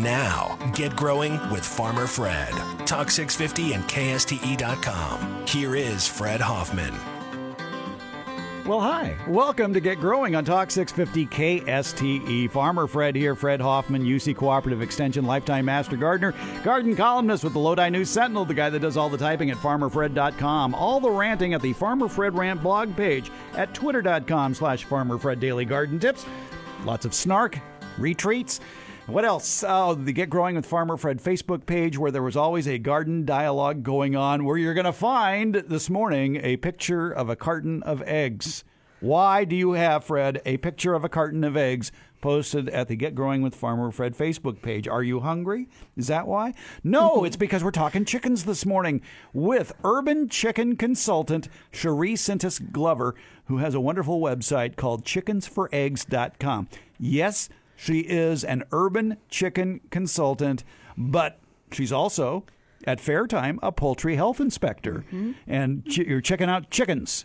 Now, get growing with Farmer Fred. Talk 650 and KSTE.com. Here is Fred Hoffman. Well, hi. Welcome to Get Growing on Talk 650 KSTE. Farmer Fred here, Fred Hoffman, UC Cooperative Extension, Lifetime Master Gardener, garden columnist with the Lodi News Sentinel, the guy that does all the typing at farmerfred.com. All the ranting at the Farmer Fred Rant blog page at twitter.com slash farmerfred daily garden tips. Lots of snark, retweets. What else? Oh, the Get Growing with Farmer Fred Facebook page where there was always a garden dialogue going on where you're going to find this morning a picture of a carton of eggs. Why do you have, Fred, a picture of a carton of eggs posted at the Get Growing with Farmer Fred Facebook page? Are you hungry? Is that why? No, it's because we're talking chickens this morning with urban chicken consultant Cherie Sintis Glover, who has a wonderful website called chickensforeggs.com. Yes, she is an urban chicken consultant, but she's also at fair time a poultry health inspector, and ch- you're checking out chickens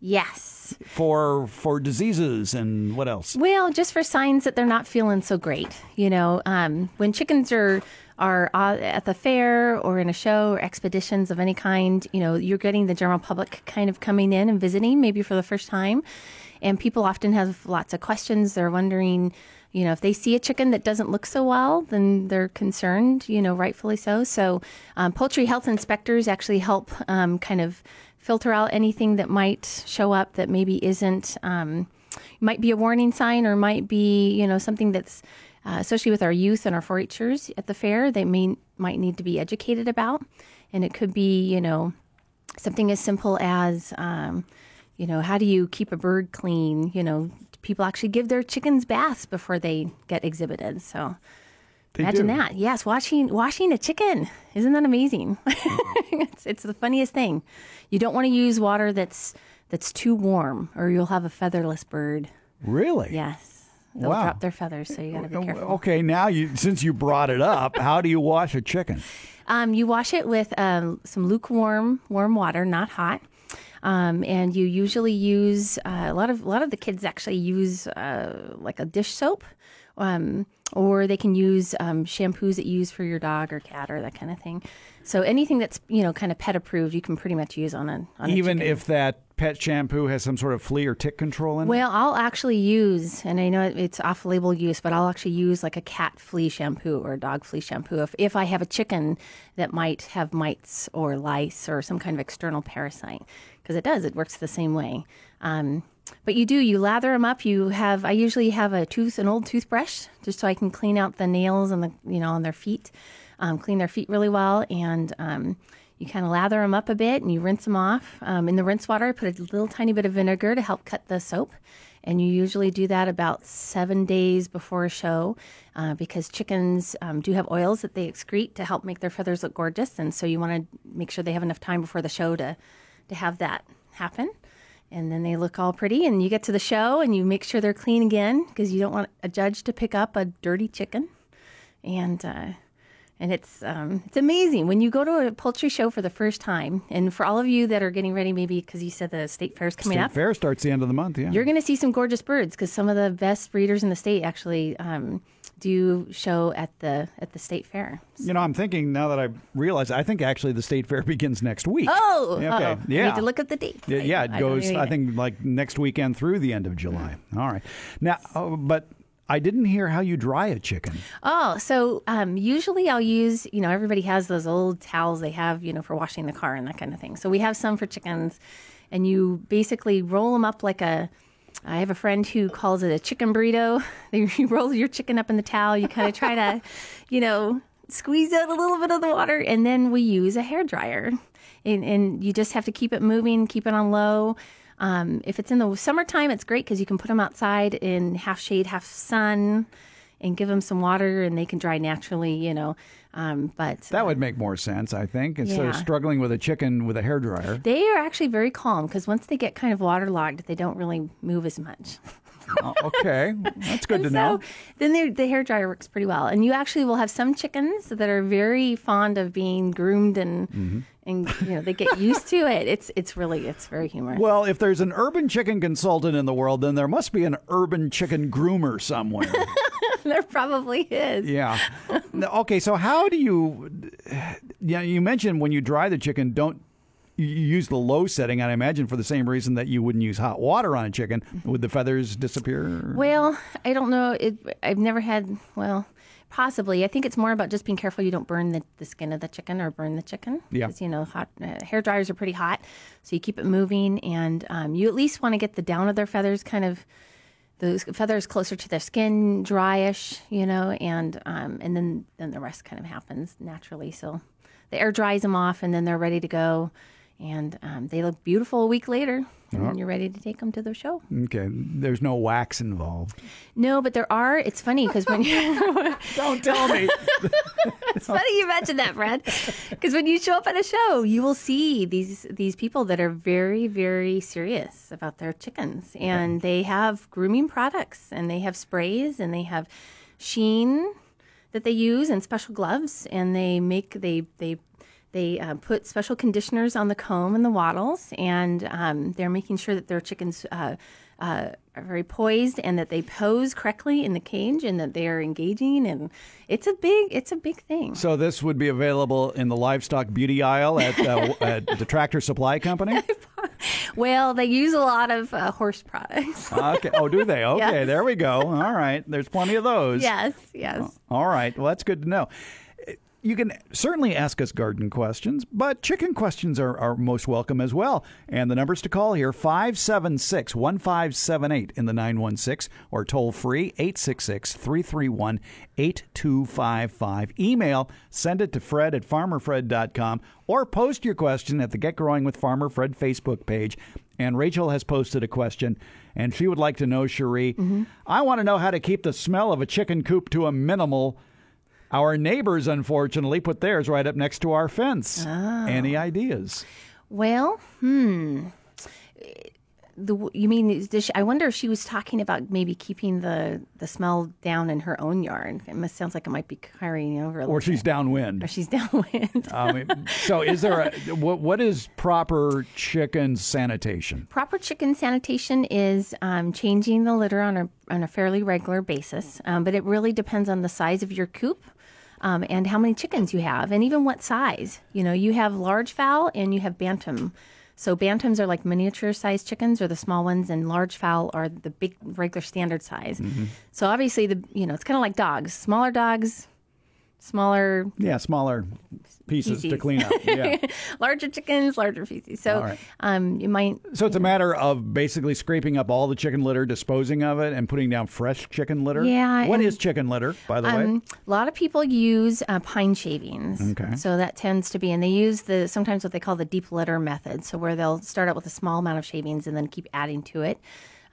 Yes. for for diseases and what else? Well, just for signs that they're not feeling so great. You know, um, when chickens are are uh, at the fair or in a show or expeditions of any kind, you know, you're getting the general public kind of coming in and visiting, maybe for the first time, and people often have lots of questions. They're wondering. You know, if they see a chicken that doesn't look so well, then they're concerned, you know, rightfully so. So, um, poultry health inspectors actually help um, kind of filter out anything that might show up that maybe isn't um, might be a warning sign or might be you know something that's uh, especially with our youth and our 4-Hers at the fair they may might need to be educated about and it could be you know something as simple as um, you know how do you keep a bird clean you know people actually give their chickens baths before they get exhibited so They Imagine do. that. Yes, washing washing a chicken. Isn't that amazing? it's, it's the funniest thing. You don't want to use water that's that's too warm, or you'll have a featherless bird. Really? Yes, they'll Wow. drop their feathers, so you got to be careful. Okay, now you since you brought it up, how do you wash a chicken? Um, you wash it with um, some lukewarm warm water, not hot. Um, and you usually use uh, a lot of a lot of the kids actually use uh, like a dish soap, um, or they can use um, shampoos that you use for your dog or cat or that kind of thing. So anything that's you know kind of pet approved, you can pretty much use on a on Even chicken. if that pet shampoo has some sort of flea or tick control in it? Well, I'll actually use, and I know it's off label use, but I'll actually use like a cat flea shampoo or a dog flea shampoo if, if I have a chicken that might have mites or lice or some kind of external parasite. Because it does, it works the same way. Um, but you do, you lather them up. You have, I usually have a tooth, an old toothbrush, just so I can clean out the nails and the, you know, on their feet, um, clean their feet really well. And, um, you kind of lather them up a bit and you rinse them off. Um, in the rinse water, I put a little tiny bit of vinegar to help cut the soap. And you usually do that about seven days before a show uh, because chickens um, do have oils that they excrete to help make their feathers look gorgeous. And so you want to make sure they have enough time before the show to, to have that happen. And then they look all pretty. And you get to the show and you make sure they're clean again because you don't want a judge to pick up a dirty chicken. And, uh, and it's um, it's amazing when you go to a poultry show for the first time. And for all of you that are getting ready, maybe because you said the state fair is coming up. State up, fair starts the end of the month, yeah. you're going to see some gorgeous birds because some of the best breeders in the state actually um, do show at the at the state fair. you know, I'm thinking now that I realize, I think actually the state fair begins next week. Oh, okay. uh-oh. I Yeah. need to look at the date. Yeah, yeah, it I goes. I think like next weekend through the end of July. All right. Now, oh, but I didn't hear how you dry a chicken. Oh, so um, usually I'll use, you know, everybody has those old towels they have, you know, for washing the car and that kind of thing. So we have some for chickens, and you basically roll them up like a. I have a friend who calls it a chicken burrito. You roll your chicken up in the towel. You kind of try to, you know, squeeze out a little bit of the water, and then we use a hair dryer, and, and you just have to keep it moving, keep it on low. Um, if it's in the summertime, it's great because you can put them outside in half shade, half sun, and give them some water, and they can dry naturally. You know, um, but That would make more sense, I think, instead of struggling with a chicken with a hair dryer. they are actually very calm because once they get kind of waterlogged, they don't really move as much. Oh, okay, that's good to And know. Then the the hair dryer works pretty well, and you actually will have some chickens that are very fond of being groomed and Mm-hmm. and you know they get used to it. It's it's really it's very humorous. Well, if there's an urban chicken consultant in the world, then there must be an urban chicken groomer somewhere. there probably is. Yeah. Okay, so how do you? Yeah, you mentioned when you dry the chicken, don't you use the low setting. I imagine for the same reason that you wouldn't use hot water on a chicken. Would the feathers disappear? Well, I don't know. It, I've never had. Well, possibly. I think it's more about just being careful you don't burn the, the skin of the chicken or burn the chicken. Yeah. Because you know, hot uh, hair dryers are pretty hot, so you keep it moving, and um, you at least want to get the down of their feathers kind of. Those feathers closer to their skin, dryish, you know, and um, and then then the rest kind of happens naturally. So the air dries them off, and then they're ready to go, and um, they look beautiful a week later, and then you're ready to take them to the show. Okay, there's no wax involved. No, but there are. It's funny because when you Don't tell me. it's funny you mentioned that, Brad, because when you show up at a show, you will see these these people that are very very serious about their chickens, and they have grooming products, and they have sprays, and they have sheen that they use, and special gloves, and they make they they. They uh, put special conditioners on the comb and the wattles, and um, they're making sure that their chickens uh, uh, are very poised and that they pose correctly in the cage and that they are engaging. And it's a big, it's a big thing. so this would be available in the livestock beauty aisle at, uh, at the Tractor Supply Company. Well, they use a lot of uh, horse products. Okay. Oh, do they? Okay, Yes. there we go. All right. There's plenty of those. yes, yes. All right. Well, that's good to know. You can certainly ask us garden questions, but chicken questions are, are most welcome as well. And the numbers to call here 576 1578 in the 916 or toll free 866 331 8255. Email, send it to fred at farmerfred.com or post your question at the Get Growing with Farmer Fred Facebook page. And Rachel has posted a question, and she would like to know, Cherie, mm-hmm. I want to know how to keep the smell of a chicken coop to a minimal. Our neighbors, unfortunately, put theirs right up next to our fence. Any ideas? Well, hmm. The, you mean this, I wonder if she was talking about maybe keeping the, the smell down in her own yard. It must, sounds like it might be carrying over. A Or little she's bit. downwind. or she's downwind. Mean, so, is there a what? What is proper chicken sanitation? Proper chicken sanitation is um, changing the litter on a on a fairly regular basis, um, but it really depends on the size of your coop. Um, and how many chickens you have, and even what size. You know, you have large fowl and you have bantam. So bantams are like miniature sized chickens, or the small ones, and large fowl are the big regular standard size. So obviously, the you know it's kind of like dogs. Smaller dogs, smaller Yeah, smaller pieces to clean up. Yeah. larger chickens, larger feces. So right. um, you might So it's a matter of basically scraping up all the chicken litter, disposing of it, and putting down fresh chicken litter. Yeah, What is chicken litter, by the way? Um, a lot of people use uh, pine shavings. Okay. So that tends to be, and they use the sometimes what they call the deep litter method. So where they'll start out with a small amount of shavings and then keep adding to it.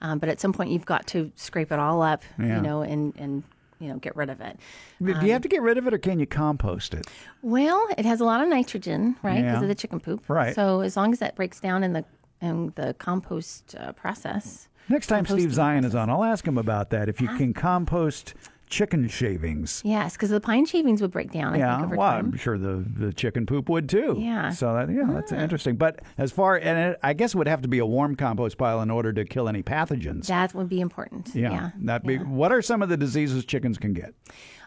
Um, but at some point, you've got to scrape it all up, Yeah. you know, and and you know get rid of it. Do you have to get rid of it, or can you compost it? Well, it has a lot of nitrogen, right, because Yeah. of the chicken poop. Right. So as long as that breaks down in the in the compost uh, process. Next time Steve Zien is on, I'll ask him about that. If you can compost chicken shavings. Yes, because the pine shavings would break down. I yeah, think well, time. I'm sure the, the chicken poop would too. Yeah. So that yeah, that's interesting. But as far and it, I guess it would have to be a warm compost pile in order to kill any pathogens. That would be important. yeah, yeah. that be. What are some of the diseases chickens can get?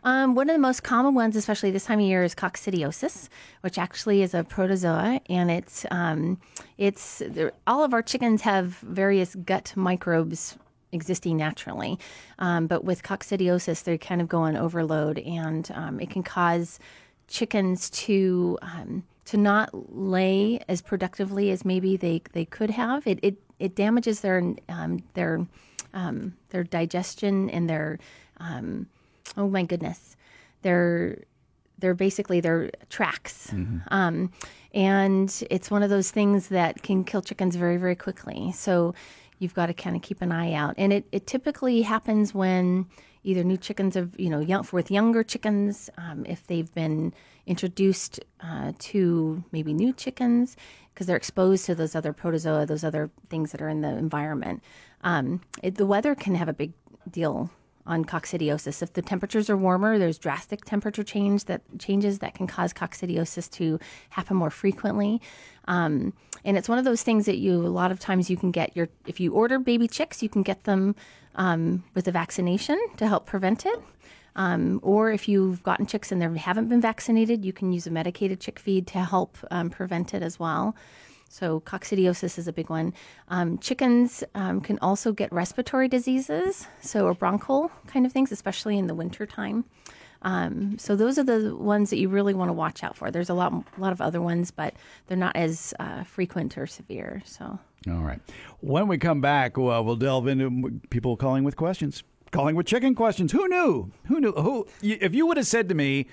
Um, one of the most common ones, especially this time of year, is coccidiosis, which actually is a protozoa, and it's um, it's all of our chickens have various gut microbes existing naturally, um, but with coccidiosis, they kind of go on overload, and um, it can cause chickens to um, to not lay as productively as maybe they, they could have. It it, it damages their um, their um, their digestion and their um, oh my goodness, their they're basically their tracks. Um, and it's one of those things that can kill chickens very, very quickly. So you've got to kind of keep an eye out. And it, it typically happens when either new chickens have, you know, young, with younger chickens, um, if they've been introduced uh, to maybe new chickens, because they're exposed to those other protozoa, those other things that are in the environment. Um, it, the weather can have a big deal on coccidiosis. If the temperatures are warmer, there's drastic temperature change that changes that can cause coccidiosis to happen more frequently. Um, and it's one of those things that you a lot of times you can get your if you order baby chicks, you can get them um, with a vaccination to help prevent it. Um, or if you've gotten chicks and they haven't been vaccinated, you can use a medicated chick feed to help um, prevent it as well. So coccidiosis is a big one. Um, chickens um, can also get respiratory diseases, so or bronchial kind of things, especially in the wintertime. Um, so those are the ones that you really want to watch out for. There's a lot, a lot of other ones, but they're not as uh, frequent or severe. So. All right. When we come back, well, we'll delve into people calling with questions, calling with chicken questions. Who knew? Who knew? Who? If you would have said to me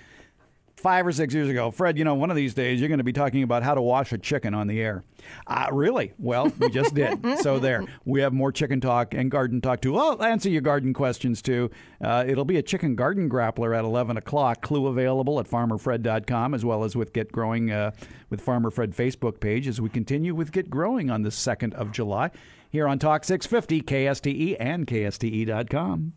five or six years ago, Fred, you know, one of these days you're going to be talking about how to wash a chicken on the air. Uh, really? Well, we just did. so there. We have more chicken talk and garden talk too. I'll answer your garden questions too. Uh, it'll be a chicken garden grappler at 11 o'clock. Clue available at farmerfred.com as well as with Get Growing uh, with Farmer Fred Facebook page as we continue with Get Growing on the 2nd of July here on Talk 650 KSTE and KSTE.com.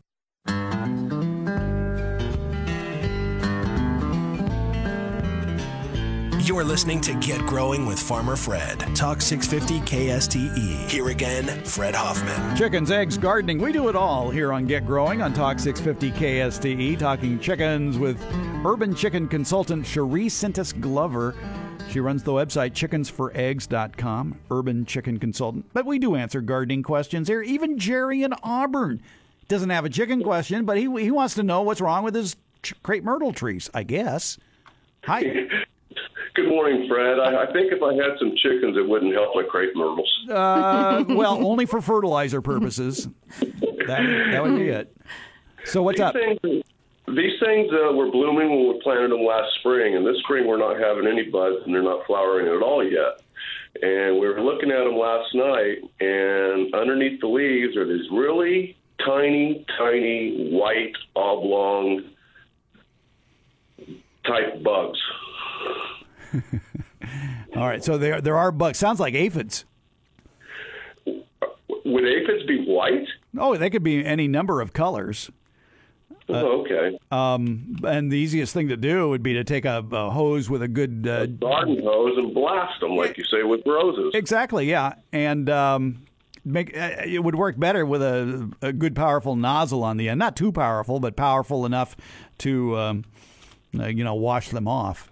You're listening to Get Growing with Farmer Fred. Talk 650 KSTE. Here again, Fred Hoffman. Chickens, eggs, gardening. We do it all here on Get Growing on Talk 650 KSTE. Talking chickens with urban chicken consultant Cherie Sintis Glover. She runs the website chickensforeggs.com, urban chicken consultant. But we do answer gardening questions here. Even Jerry in Auburn doesn't have a chicken question, but he, he wants to know what's wrong with his ch- crepe myrtle trees, I guess. Hi. Good morning, Fred. I, I, think if I had some chickens, it wouldn't help my crepe myrtles. Uh, well, only for fertilizer purposes. That, that would be it. So what's these up? Things, these things uh, were blooming when we planted them last spring, and this spring we're not having any buds, and they're not flowering at all yet. And we were looking at them last night, and underneath the leaves are these really tiny, tiny, white, oblong type bugs. All right, so there there are bugs. Sounds like aphids. Would aphids be white? Oh, they could be any number of colors. Uh, okay. Um, and the easiest thing to do would be to take a, a hose with a good uh, a garden hose and blast them, like you say with roses. Exactly. Yeah, and um, make uh, it would work better with a, a good, powerful nozzle on the end. Not too powerful, but powerful enough to um, uh, you know wash them off.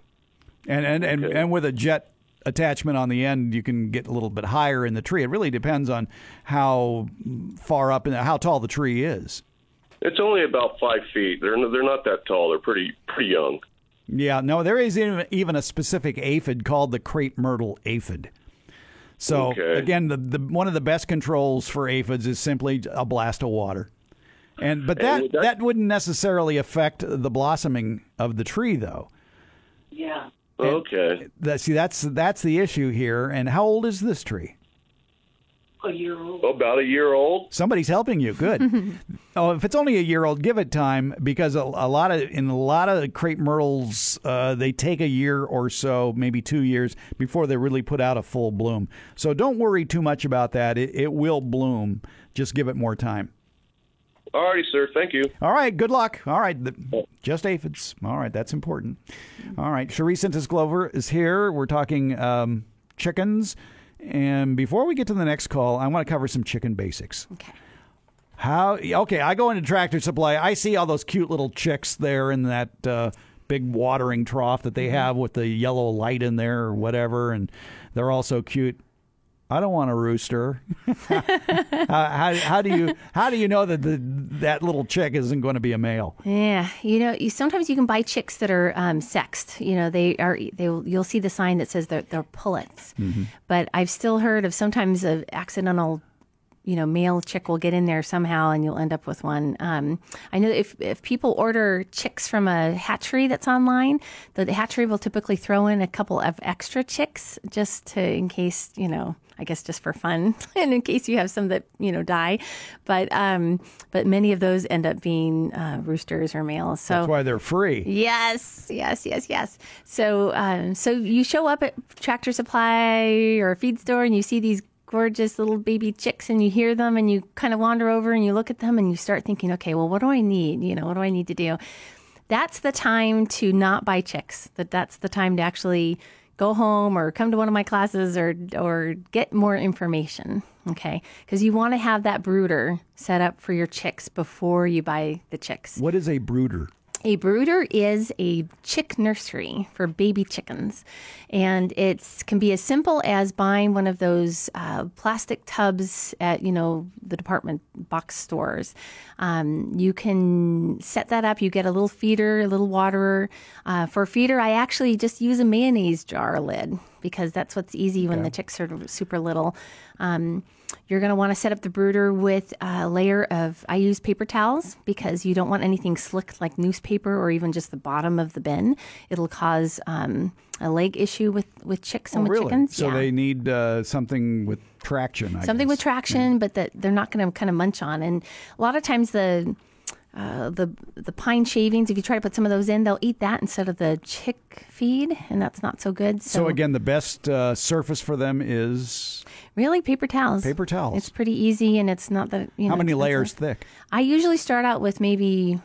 And and, and, Okay. and with a jet attachment on the end, you can get a little bit higher in the tree. It really depends on how far up and how tall the tree is. It's only about five feet. They're they're not that tall. They're pretty pretty young. Yeah, no, there is even even a specific aphid called the crepe myrtle aphid. So Okay. again, the, the one of the best controls for aphids is simply a blast of water. And but that, would that that- wouldn't necessarily affect the blossoming of the tree though. Okay. That see that's that's the issue here. And how old is this tree? A year old. About a year old. Somebody's helping you. Good. oh, if it's only a year old, give it time because a, a lot of in a lot of crepe myrtles, uh, they take a year or so, maybe two years before they really put out a full bloom. So don't worry too much about that. It, it will bloom. Just give it more time. Alrighty, sir. Thank you. All right. Good luck. All right. The, just aphids. All right. That's important. All right. Cherie Sintis Glover is here. We're talking um, chickens. And before we get to the next call, I want to cover some chicken basics. Okay. How? Okay, I go into Tractor Supply. I see all those cute little chicks there in that uh, big watering trough that they have with the yellow light in there or whatever, and they're all so cute. I don't want a rooster. how, how, how do you how do you know that the, that little chick isn't going to be a male? Yeah, you know, you, sometimes you can buy chicks that are um, sexed. You know, they are. They you'll see the sign that says they're, they're pullets. But I've still heard of sometimes of accidental. You know, male chick will get in there somehow, and you'll end up with one. Um, I know if if people order chicks from a hatchery that's online, the, the hatchery will typically throw in a couple of extra chicks just to in case you know. I guess just for fun, and in case you have some that you know die, but um, but many of those end up being uh, roosters or males. So That's why they're free. Yes, yes, yes, yes. So, um, so you show up at Tractor Supply or a feed store and you see these gorgeous little baby chicks and you hear them and you kind of wander over and you look at them and you start thinking, okay, well, what do I need? You know, what do I need to do? That's the time to not buy chicks. That that's the time to actually go home or come to one of my classes or or get more information. Okay, because you want to have that brooder set up for your chicks before you buy the chicks. What is a brooder? A brooder is a chick nursery for baby chickens, and it can be as simple as buying one of those uh, plastic tubs at you know the department box stores. Um, you can set that up. You get a little feeder, a little waterer. Uh, for feeder, I actually just use a mayonnaise jar lid because that's what's easy when the chicks are super little. Um, you're going to want to set up the brooder with a layer of, I use paper towels because you don't want anything slick like newspaper or even just the bottom of the bin. It'll cause um, a leg issue with, with chicks and Oh, with really? chickens. So Yeah. they need uh, something with traction. I Something with guess. traction, but that they're not going to kind of munch on. And a lot of times the uh, the the pine shavings, if you try to put some of those in, they'll eat that instead of the chick feed, and that's not so good. So again, the best uh, surface for them is really paper towels. paper towels. It's pretty easy, and it's not that you know. How many expensive. layers thick? I usually start out with maybe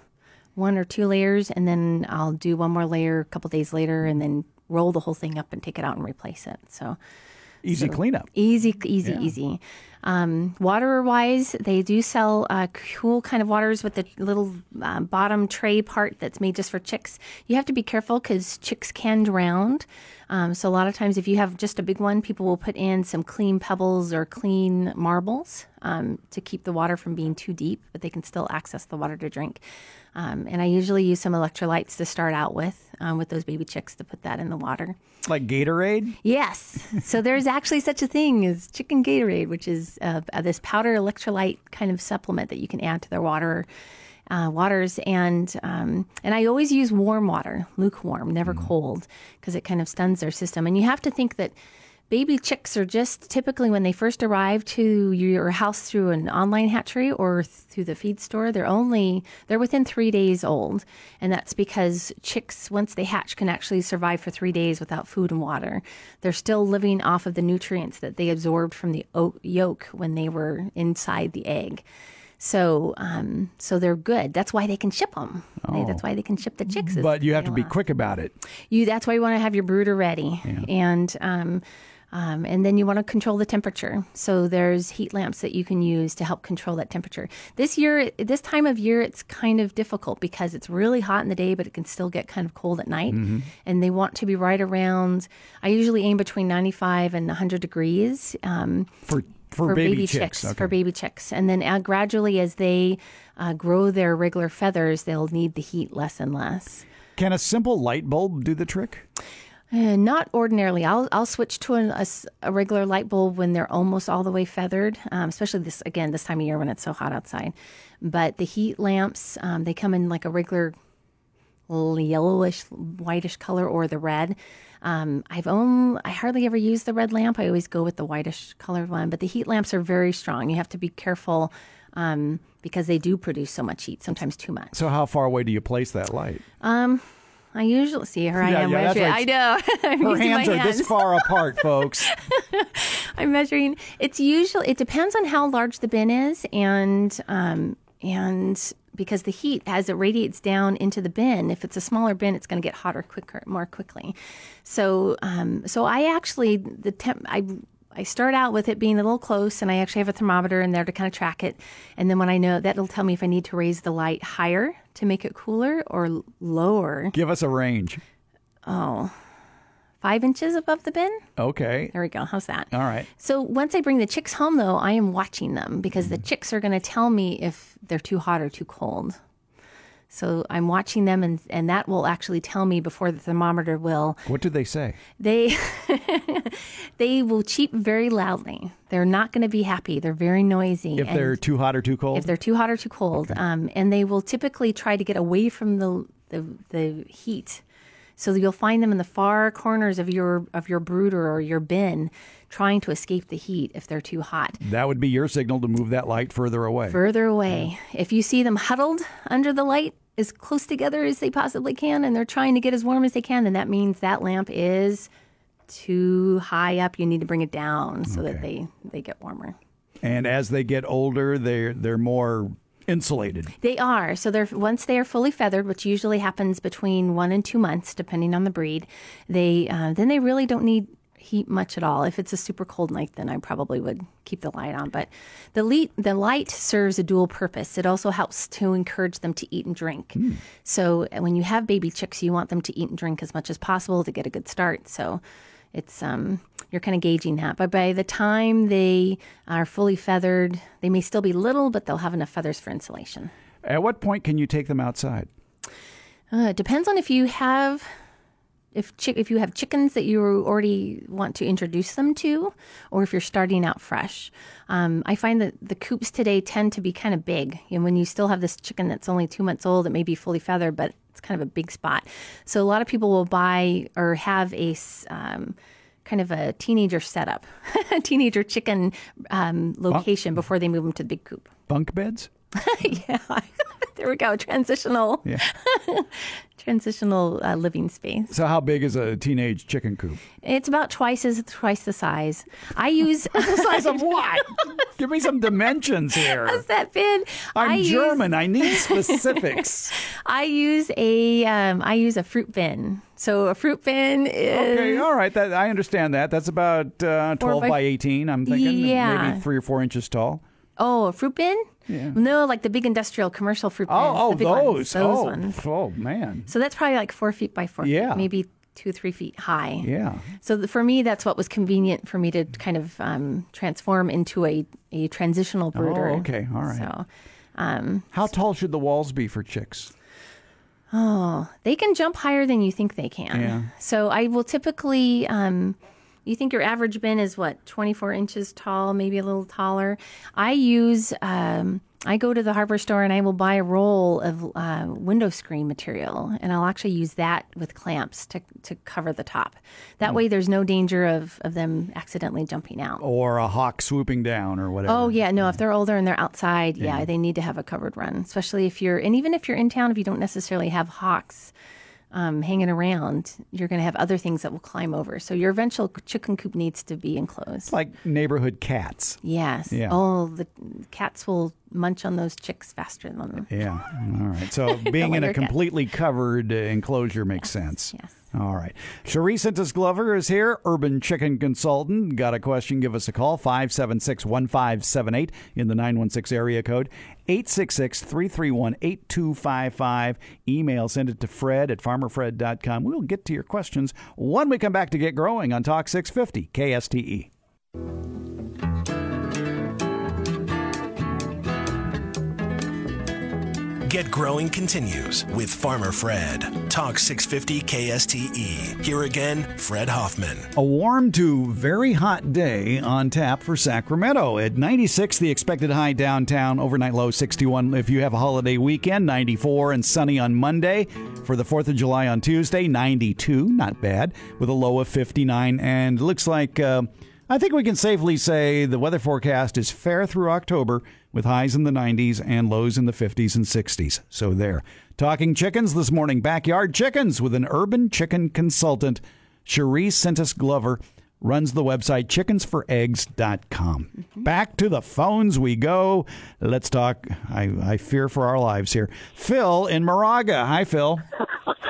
one or two layers, and then I'll do one more layer a couple days later, and then roll the whole thing up and take it out and replace it. So Easy cleanup. easy, easy, easy. Um, waterer wise, they do sell uh, cool kind of waters with the little um, bottom tray part that's made just for chicks. You have to be careful because chicks can drown. Um, so a lot of times, if you have just a big one, people will put in some clean pebbles or clean marbles um, to keep the water from being too deep, but they can still access the water to drink. Um, and I usually use some electrolytes to start out with, um, with those baby chicks to put that in the water. Like Gatorade? Yes. So there's actually such a thing as chicken Gatorade, which is uh, this powder electrolyte kind of supplement that you can add to their water. Uh, waters and um, and I always use warm water, lukewarm, never cold, because it kind of stuns their system. And you have to think that baby chicks are just typically when they first arrive to your house through an online hatchery or through the feed store they're only they're within three days old. And that's because chicks once they hatch can actually survive for three days without food and water. They're still living off of the nutrients that they absorbed from the yolk when they were inside the egg. So um, so they're good. That's why they can ship them that's why they can ship the chicks But you have to be quick about it. You that's why you want to have your brooder ready, and um, um, and then you want to control the temperature. So there's heat lamps that you can use to help control that temperature. This year, this time of year, it's kind of difficult because it's really hot in the day, but it can still get kind of cold at night. And they want to be right around. I usually aim between 95 and 100 degrees. Um, For for, baby, chicks. Okay. for baby chicks, and then uh, gradually as they uh, grow their regular feathers, they'll need the heat less and less. Can a simple light bulb do the trick? Uh, not ordinarily. I'll I'll switch to an, a, a regular light bulb when they're almost all the way feathered, um, especially this again this time of year when it's so hot outside. But the heat lamps, um, they come in like a regular yellowish, whitish color or the red. Um, I've only I hardly ever use the red lamp. I always go with the whitish colored one. But the heat lamps are very strong. You have to be careful um, because they do produce so much heat, sometimes too much. So how far away do you place that light? I usually see her. I Yeah, am yeah, measuring. right. I know. Her hands are this far apart, folks. I'm measuring. It's usually it depends on how large the bin is, and um, and because the heat as it radiates down into the bin, if it's a smaller bin, it's going to get hotter quicker, more quickly. So um, so I actually the temp I. I start out with it being a little close, and I actually have a thermometer in there to kind of track it. And then when I know that'll tell me if I need to raise the light higher to make it cooler or lower, Give us a range. Oh, five inches above the bin. Okay. There we go. How's that? All right. So once I bring the chicks home, though, I am watching them because Mm-hmm. the chicks are going to tell me if they're too hot or too cold. So I'm watching them, and, and that will actually tell me before the thermometer will. What do they say? They they will cheep very loudly. They're not going to be happy. They're very noisy. If and they're too hot or too cold? if they're too hot or too cold, um, and they will typically try to get away from the the, the heat. So you'll find them in the far corners of your of your brooder or your bin, trying to escape the heat if they're too hot. that would be your signal to move that light further away. Further away, if you see them huddled under the light as close together as they possibly can, and they're trying to get as warm as they can, then that means that lamp is too high up, you need to bring it down so that they they get warmer. And as they get older, they're they're more insulated. They are. So they're once they are fully feathered, which usually happens between one and two months, depending on the breed. They uh, then they really don't need heat much at all. If it's a super cold night, then I probably would keep the light on. But the light the light serves a dual purpose. It also helps to encourage them to eat and drink. So uh, when you have baby chicks, you want them to eat and drink as much as possible to get a good start. So it's um, you're kind of gauging that. But by the time they are fully feathered, they may still be little, but they'll have enough feathers for insulation. At what point can you take them outside? Uh, it depends on if you have if chi- if you have chickens that you already want to introduce them to, or if you're starting out fresh. Um, I find that the coops today tend to be kind of big, and when you still have this chicken that's only two months old, it may be fully feathered, but it's kind of a big spot. So a lot of people will buy or have a um, kind of a teenager setup, a teenager chicken um, location before they move them to the big coop. Bunk beds? yeah, there we go. Transitional, Yeah. transitional uh, living space. So how big is a teenage chicken coop? It's about twice as twice the size. I use The size of what? Give me some dimensions here. that bin. I'm I use- German. I need specifics. I use a um, I use a fruit bin. So a fruit bin is Okay, all right. That I understand that. That's about uh, 12 by- by 18. I'm thinking Yeah. maybe three or four inches tall. oh a fruit bin. Yeah. No, like the big industrial commercial fruit bins. Oh, oh, the those. ones, those oh, ones. oh, man. So that's probably like four feet by four Yeah. feet, maybe two three feet high. Yeah. So th- for me, that's what was convenient for me to kind of um, transform into a, a transitional brooder. Oh, okay. All right. So um, How tall should the walls be for chicks? They can jump higher than you think they can. Yeah. So I will typically, um, you think your average bin is what, 24 inches tall, maybe a little taller. I use, um, I go to the hardware store and I will buy a roll of uh, window screen material, and I'll actually use that with clamps to, to cover the top. That way, there's no danger of, of them accidentally jumping out. Or a hawk swooping down or whatever? Oh yeah, no. If they're older and they're outside, yeah, they need to have a covered run. Especially if you're, and even if you're in town, if you don't necessarily have hawks um, hanging around, you're going to have other things that will climb over. So your eventual chicken coop needs to be enclosed. Like neighborhood cats. Yes. Yeah. Oh, the cats will munch on those chicks faster than them. Yeah. All right. So being in a your cat. completely covered enclosure makes sense. yes. All right. Cherise Sintas Glover is here, urban chicken consultant. Got a question? Give us a call, 576 1578 in the 916 area code, 866 331 8255. Email, send it to fred at farmerfred.com. We'll get to your questions when we come back to get growing on Talk 650 KSTE. Get Growing continues with Farmer Fred. Talk 650 KSTE. Here again, Fred Hoffman. A warm to very hot day on tap for Sacramento. At 96, the expected high downtown, overnight low 61 if you have a holiday weekend, 94 and sunny on Monday. For the 4th of July on Tuesday, 92, not bad, with a low of 59. And looks like, uh, I think we can safely say the weather forecast is fair through October with highs in the 90s and lows in the 50s and 60s. So there. Talking chickens this morning, backyard chickens with an urban chicken consultant. Cherie Sentis Glover runs the website chickensforeggs.com. Mm-hmm. Back to the phones we go. Let's talk. I, I fear for our lives here. Phil in Moraga. Hi, Phil.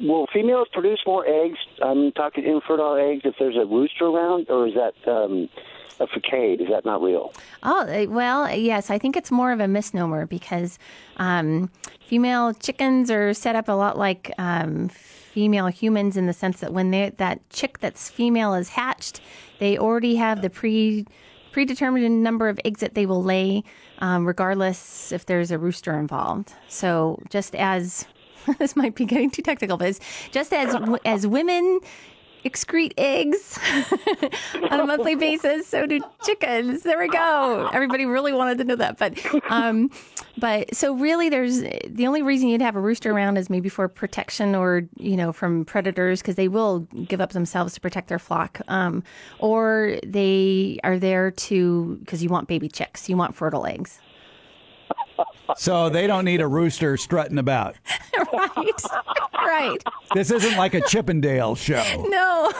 Will females produce more eggs? I'm talking infertile eggs if there's a rooster around, or is that um, a facade? Is that not real? Oh, uh, well, yes, I think it's more of a misnomer because um, female chickens are set up a lot like um, female humans in the sense that when that chick that's female is hatched, they already have the pre predetermined number of eggs that they will lay, um, regardless if there's a rooster involved. So just as this might be getting too technical, but it's just as as women excrete eggs on a monthly basis. So do chickens. There we go. Everybody really wanted to know that, but um, but so really, there's the only reason you'd have a rooster around is maybe for protection or you know from predators because they will give up themselves to protect their flock, um, or they are there to because you want baby chicks, you want fertile eggs. So they don't need a rooster strutting about. right, right. This isn't like a Chippendale show. No,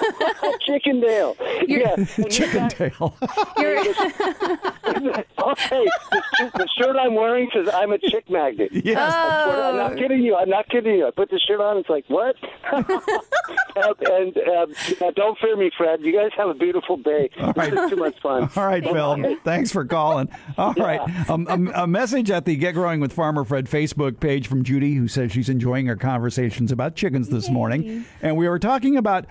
Chickendale. Yeah. and you Chippendale. you're Okay, the, the shirt I'm wearing says I'm a chick magnet. Yes. I'm not kidding you. I'm not kidding you. I put the shirt on. It's like what? And uh, don't fear me, Fred. You guys have a beautiful day. right. This is too much fun. All right, Phil. Thanks for calling. All right. Um, a, a message at the Get Growing with Farmer Fred Facebook page from Judy, who says she's enjoying our conversations about chickens this morning. And we were talking about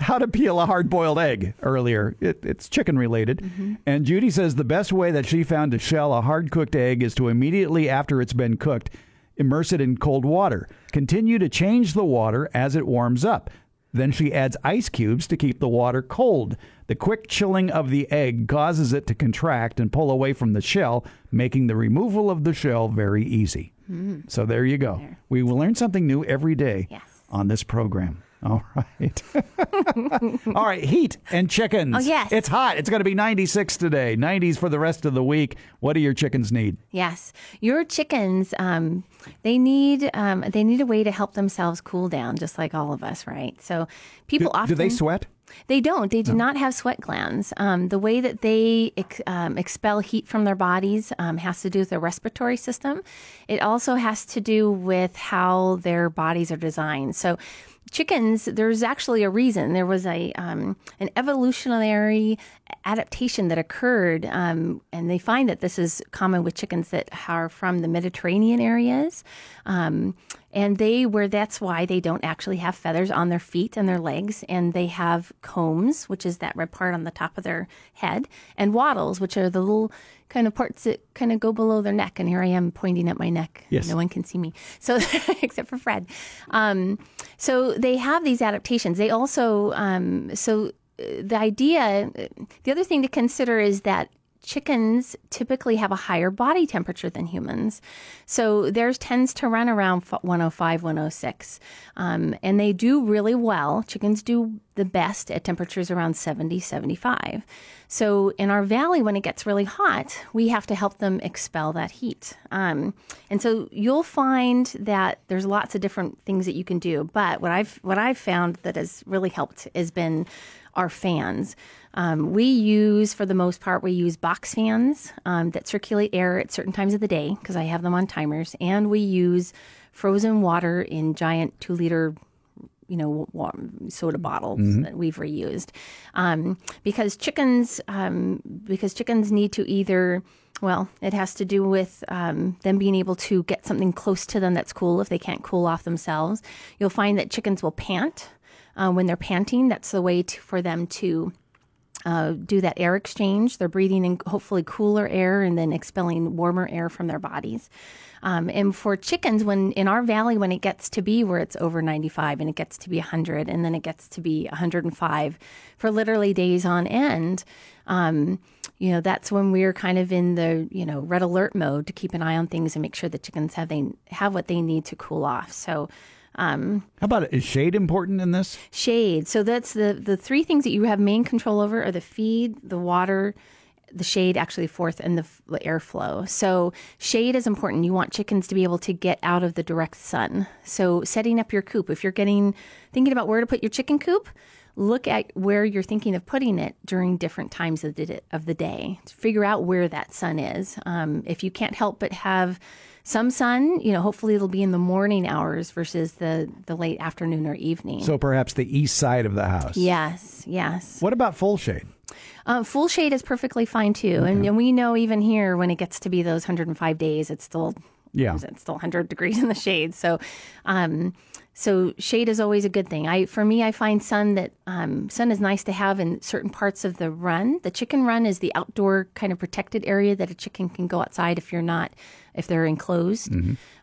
how to peel a hard boiled egg earlier. It, it's chicken related. Mm-hmm. And Judy says the best way that she found to shell a hard cooked egg is to immediately after it's been cooked, immerse it in cold water. Continue to change the water as it warms up. Then she adds ice cubes to keep the water cold. The quick chilling of the egg causes it to contract and pull away from the shell, making the removal of the shell very easy. Hmm. So there you go. We will learn something new every day Yes. on this program. All right. All right, heat and chickens. Oh, yes. It's hot. It's going to be 96 today, 90s for the rest of the week. What do your chickens need? Yes, your chickens. Um, they need um, they need a way to help themselves cool down, just like all of us, right? So people do often Do they sweat? They don't. They do not have sweat glands. Um, the way that they ex- um, expel heat from their bodies um, has to do with their respiratory system. It also has to do with how their bodies are designed. So, chickens, there's actually a reason. There was a um, an evolutionary adaptation that occurred, um, and they find that this is common with chickens that are from the Mediterranean areas. Um, and they where that's why they don't actually have feathers on their feet and their legs and they have combs which is that red part on the top of their head and wattles which are the little kind of parts that kind of go below their neck and here i am pointing at my neck. Yes. no one can see me. So except for fred. Um, so they have these adaptations. They also um, so uh, the idea the other thing to consider is that chickens typically have a higher body temperature than humans. So theirs tends to run around 105, 106. Um, and they do really well. Chickens do the best at temperatures around 70, 75. So in our valley, when it gets really hot, we have to help them expel that heat. Um, and so you'll find that there's lots of different things that you can do. But what I've what I've found that has really helped has been our fans. Um, we use, for the most part, we use box fans um, that circulate air at certain times of the day because I have them on timers, and we use frozen water in giant two liter you know, soda bottles that we've reused, um, because chickens, um, because chickens need to either, well, it has to do with um, them being able to get something close to them that's cool if they can't cool off themselves. You'll find that chickens will pant uh, when they're panting. That's the way to, for them to uh, do that air exchange. They're breathing in hopefully cooler air and then expelling warmer air from their bodies. Um, and for chickens, when in our valley, when it gets to be where it's over 95 and it gets to be 100 and then it gets to be 105 for literally days on end, um, you know, that's when we're kind of in the, you know, red alert mode to keep an eye on things and make sure the chickens have they have what they need to cool off. So, um, How about it? Is shade important in this? Shade. So that's the the three things that you have main control over are the feed, the water, the shade actually fourth and the, the airflow. So shade is important. You want chickens to be able to get out of the direct sun. So setting up your coop, if you're getting thinking about where to put your chicken coop, look at where you're thinking of putting it during different times of the of the day. Figure out where that sun is. Um, if you can't help but have some sun, you know, hopefully it'll be in the morning hours versus the the late afternoon or evening. So perhaps the east side of the house. Yes, yes. What about full shade? Um, full shade is perfectly fine too, and, and we know even here when it gets to be those 105 days, it's still Yeah. it's still 100 degrees in the shade. So, um, so shade is always a good thing. I for me, I find sun that um, sun is nice to have in certain parts of the run. The chicken run is the outdoor kind of protected area that a chicken can go outside if you're not if they're enclosed.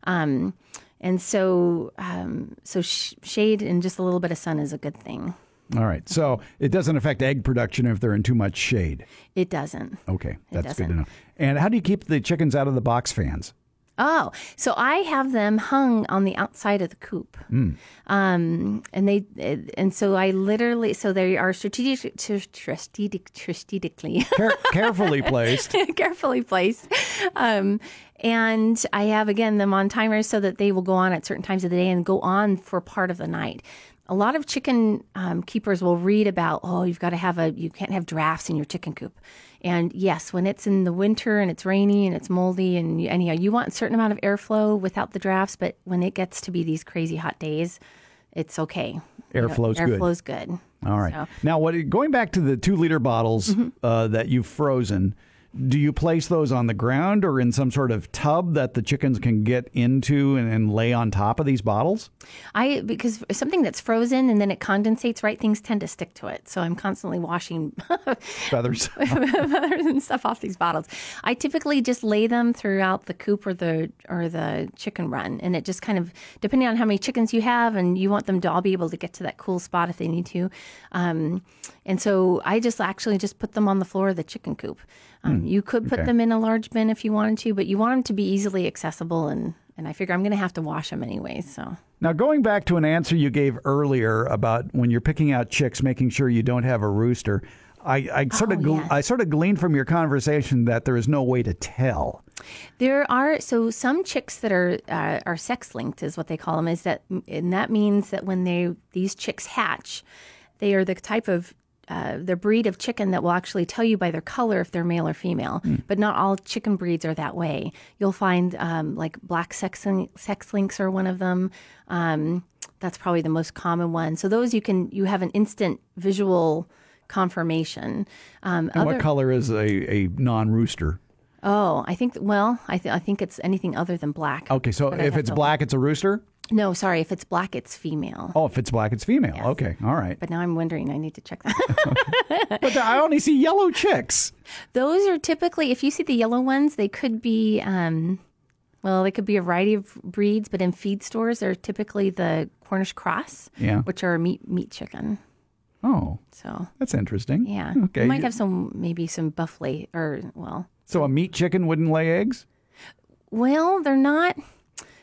Um, and so, um, so sh- shade and just a little bit of sun is a good thing. All right. So it doesn't affect egg production if they're in too much shade. It doesn't. Okay, that's good to doesn't. know. And how do you keep the chickens out of the box fans? Oh, so I have them hung on the outside of the coop, um, and they and so I literally so they are strategic, strategic, strategically Care- carefully placed. carefully placed. Um, and I have again them on timers so that they will go on at certain times of the day and go on for part of the night. A lot of chicken um, keepers will read about, oh, you've got to have a, you can't have drafts in your chicken coop. And yes, when it's in the winter and it's rainy and it's moldy and you, anyhow, you want a certain amount of airflow without the drafts. But when it gets to be these crazy hot days, it's okay. You know, Airflow's good. Airflow's good. All right. So- Now, what going back to the two liter bottles Mm-hmm. uh, that you've frozen, do you place those on the ground or in some sort of tub that the chickens can get into and, and lay on top of these bottles? I because something that's frozen and then it condensates, right? Things tend to stick to it. So I'm constantly washing Feathers. feathers and stuff off these bottles. I typically just lay them throughout the coop or the or the chicken run, and it just kind of depending on how many chickens you have, and you want them to all be able to get to that cool spot if they need to. Um, and so I just actually just put them on the floor of the chicken coop. Um, you could put okay. them in a large bin if you wanted to, but you want them to be easily accessible, and and I figure I'm going to have to wash them anyway. So. Now, going back to an answer you gave earlier about when you're picking out chicks, making sure you don't have a rooster. I, I sort of Oh, gl- yes. I sort of gleaned from your conversation that there is no way to tell. There are so some chicks that are uh, are sex linked is what they call them. Is that and that means that when they these chicks hatch, they are the type of uh, the breed of chicken that will actually tell you by their color if they're male or female. But not all chicken breeds are that way. You'll find um, like black sex sex links are one of them. Um, that's probably the most common one. So those you can you have an instant visual confirmation. Um, And other- what color is a, a non rooster? Oh, I think. Well, I, th- I think it's anything other than black. Okay, so if it's black, it's a rooster? No, sorry. If it's black, it's female. Oh, if it's black, it's female. Okay, all right. But now I'm wondering. I need to check that. But I only see yellow chicks. Those are typically, if you see the yellow ones, they could be. Um, well, they could be a variety of breeds, but in feed stores, they're typically the Cornish cross, Yeah. which are meat meat chicken. Oh, So that's interesting. yeah, Okay. you might have some maybe some buff lay or well, So a meat chicken wouldn't lay eggs? Well, they're not.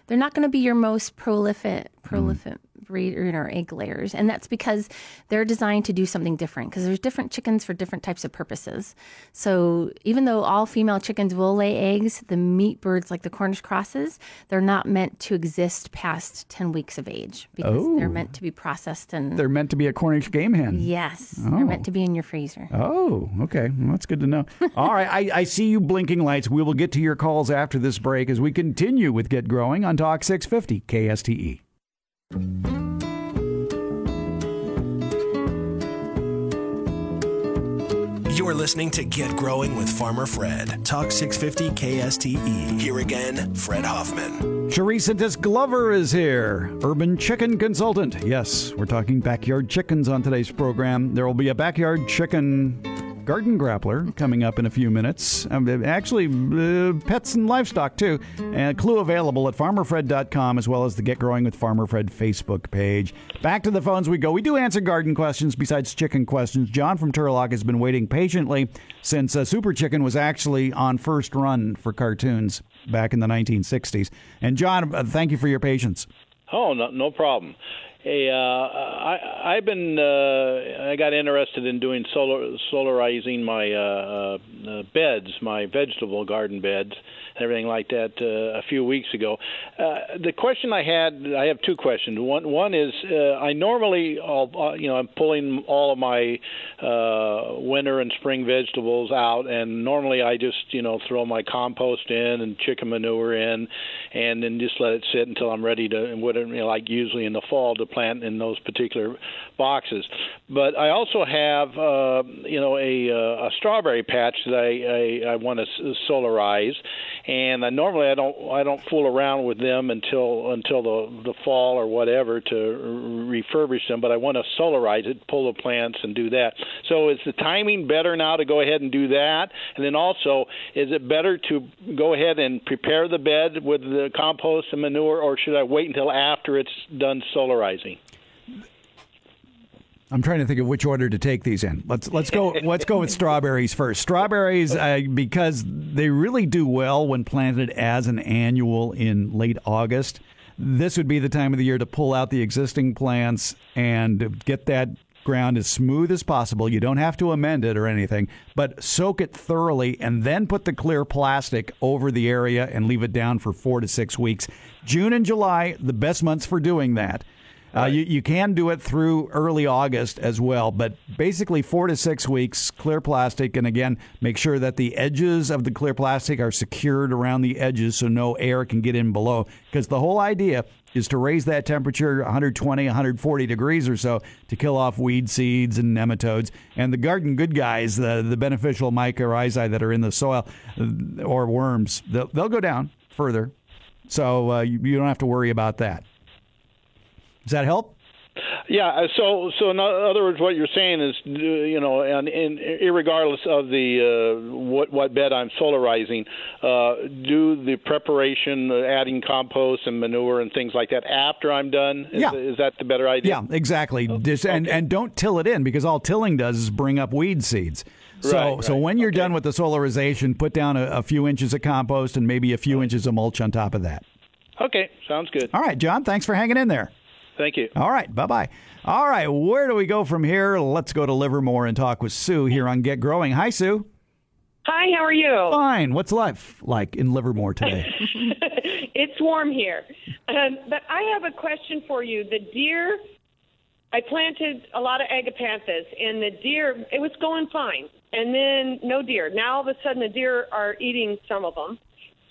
They're not going to be your most prolific prolific breed or you know, egg layers, and that's because they're designed to do something different. Because there's different chickens for different types of purposes. So even though all female chickens will lay eggs, the meat birds like the Cornish crosses, they're not meant to exist past ten weeks of age because they're meant to be processed and. They're meant to be a Cornish game hen. Yes, they're oh. meant to be in your freezer. Oh, okay. Well, that's good to know. All right. I, I see you blinking lights. We will get to your calls after this break as we continue with Get Growing on Talk 650 KSTE. You're listening to Get Growing with Farmer Fred. Talk 650 KSTE. Here again, Fred Hoffman. Cherie Sintis Glover is here, urban chicken consultant. Yes, we're talking backyard chickens on today's program. There will be a backyard chicken garden grappler coming up in a few minutes. Um, actually, uh, pets and livestock too. And clue available at farmerfred.com as well as the Get Growing with Farmer Fred Facebook page. Back to the phones we go. We do answer garden questions besides chicken questions. John from Turlock has been waiting patiently since uh, Super Chicken was actually on first run for cartoons back in the 1960s. And John, uh, thank you for your patience. Oh, no, no problem. Hey, uh, I, I've been uh, I got interested in doing solar solarizing my uh, uh, beds, my vegetable garden beds, and everything like that uh, a few weeks ago. Uh, the question I had, I have two questions. One one is uh, I normally, I'll, uh, you know, I'm pulling all of my uh, winter and spring vegetables out, and normally I just you know throw my compost in and chicken manure in, and then just let it sit until I'm ready to, and what you know, like usually in the fall to plant in those particular boxes. But I also have, uh, you know, a, uh, a strawberry patch that I I, I want to solarize, and I, normally I don't I don't fool around with them until until the the fall or whatever to refurbish them. But I want to solarize it, pull the plants, and do that. So is the timing better now to go ahead and do that? And then also, is it better to go ahead and prepare the bed with the compost and manure, or should I wait until after it's done solarizing? I'm trying to think of which order to take these in. Let's let's go let's go with strawberries first. Strawberries uh, because they really do well when planted as an annual in late August. This would be the time of the year to pull out the existing plants and get that ground as smooth as possible. You don't have to amend it or anything, but soak it thoroughly and then put the clear plastic over the area and leave it down for 4 to 6 weeks. June and July, the best months for doing that. Uh, you, you can do it through early August as well, but basically four to six weeks, clear plastic. And again, make sure that the edges of the clear plastic are secured around the edges so no air can get in below. Because the whole idea is to raise that temperature 120, 140 degrees or so to kill off weed seeds and nematodes. And the garden good guys, the, the beneficial mycorrhizae that are in the soil uh, or worms, they'll, they'll go down further. So uh, you, you don't have to worry about that. Does that help? Yeah. uh, So, so in other words, what you're saying is, uh, you know, and, and irregardless of the uh, what what bed I'm solarizing, uh, do the preparation, uh, adding compost and manure and things like that after I'm done. Is, Yeah. Is that the better idea? Yeah, exactly. Just, and and don't till it in because all tilling does is bring up weed seeds. So Right, so when you're done with the solarization, put down a, a few inches of compost and maybe a few inches of mulch on top of that. Okay. Sounds good. All right, John. Thanks for hanging in there. Thank you. All right, bye bye. All right, where do we go from here? Let's go to Livermore and talk with Sue here on Get Growing. Hi, Sue. Hi, how are you? Fine. What's life like in Livermore today? It's warm here. Um, but I have a question for you. The deer, I planted a lot of agapanthus, and the deer, it was going fine. And then no deer. Now all of a sudden the deer are eating some of them.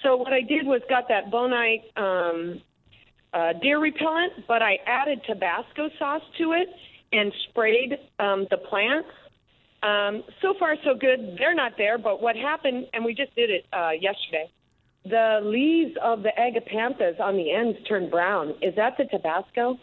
So what I did was got that Bonide um, uh, deer repellent, but I added Tabasco sauce to it and sprayed um, the plants. Um, so far, so good. They're not there, but what happened, and we just did it uh, yesterday, the leaves of the agapanthus on the ends turned brown. Is that the Tabasco?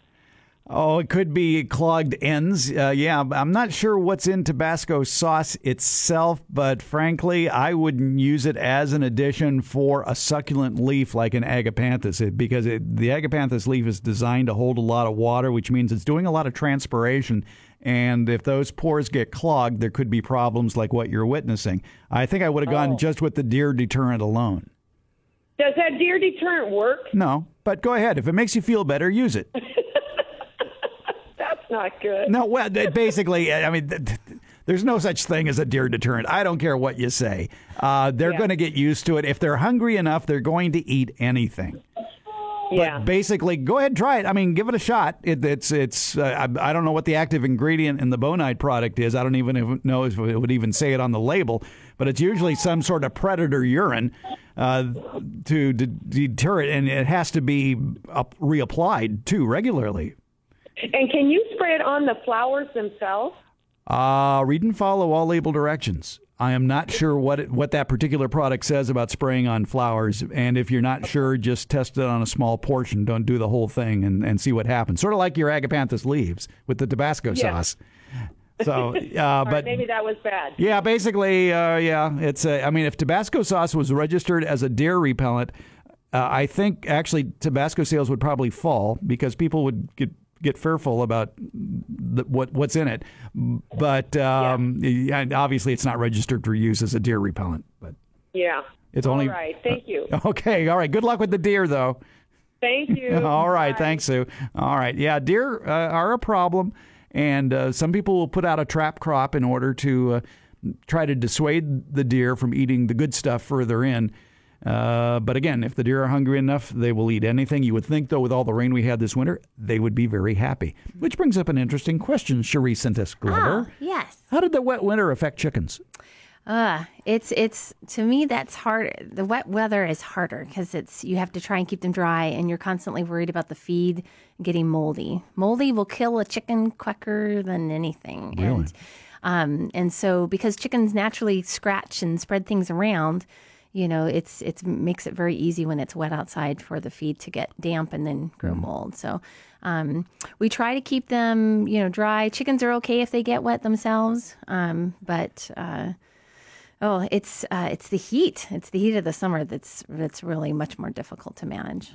Oh, it could be clogged ends. Uh, yeah, I'm not sure what's in Tabasco sauce itself, but frankly, I wouldn't use it as an addition for a succulent leaf like an agapanthus it, because it, the agapanthus leaf is designed to hold a lot of water, which means it's doing a lot of transpiration. And if those pores get clogged, there could be problems like what you're witnessing. I think I would have gone Oh. just with the deer deterrent alone. Does that deer deterrent work? No, but go ahead. If it makes you feel better, use it. That's not good. No, well, basically, I mean, th- th- there's no such thing as a deer deterrent. I don't care what you say. Uh, they're Yeah. going to get used to it. If they're hungry enough, they're going to eat anything. yeah. But basically, go ahead, try it. I mean, give it a shot. It, it's it's. Uh, I, I don't know what the active ingredient in the Bonide product is. I don't even know if it would even say it on the label. But it's usually some sort of predator urine uh, to d- deter it, and it has to be up, reapplied too regularly. And can you spray it on the flowers themselves? Uh, read and follow all label directions. I am not sure what it, what that particular product says about spraying on flowers, and if you're not sure, just test it on a small portion. Don't do the whole thing and, and see what happens. Sort of like your agapanthus leaves with the Tabasco Yeah. sauce. So, uh, but right, maybe that was bad. yeah, basically, uh, yeah, it's. A, I mean, if Tabasco sauce was registered as a deer repellent, uh, I think actually Tabasco sales would probably fall because people would get get fearful about the, what what's in it. But um, yeah, obviously, it's not registered for use as a deer repellent. But Yeah. it's only right. Thank you. okay. All right. Good luck with the deer, though. Thank you. All right, Bye. thanks, Sue. All right, yeah, deer uh, are a problem, and uh, some people will put out a trap crop in order to uh, try to dissuade the deer from eating the good stuff further in. Uh, but again, if the deer are hungry enough, they will eat anything. You would think, though, with all the rain we had this winter, they would be very happy. Which brings up an interesting question, Cherie Sintis Glover. Ah, yes. How did the wet winter affect chickens? Uh, it's it's to me that's hard. The wet weather is harder because it's you have to try and keep them dry, and you're constantly worried about the feed getting moldy. Moldy will kill a chicken quicker than anything. Really? And, um, and so because chickens naturally scratch and spread things around, you know, it's it's makes it very easy when it's wet outside for the feed to get damp and then grow mold. So. Um, we try to keep them, you know, dry. Chickens are okay if they get wet themselves, um, but uh, Oh, it's uh, it's the heat. It's the heat of the summer that's that's really much more difficult to manage.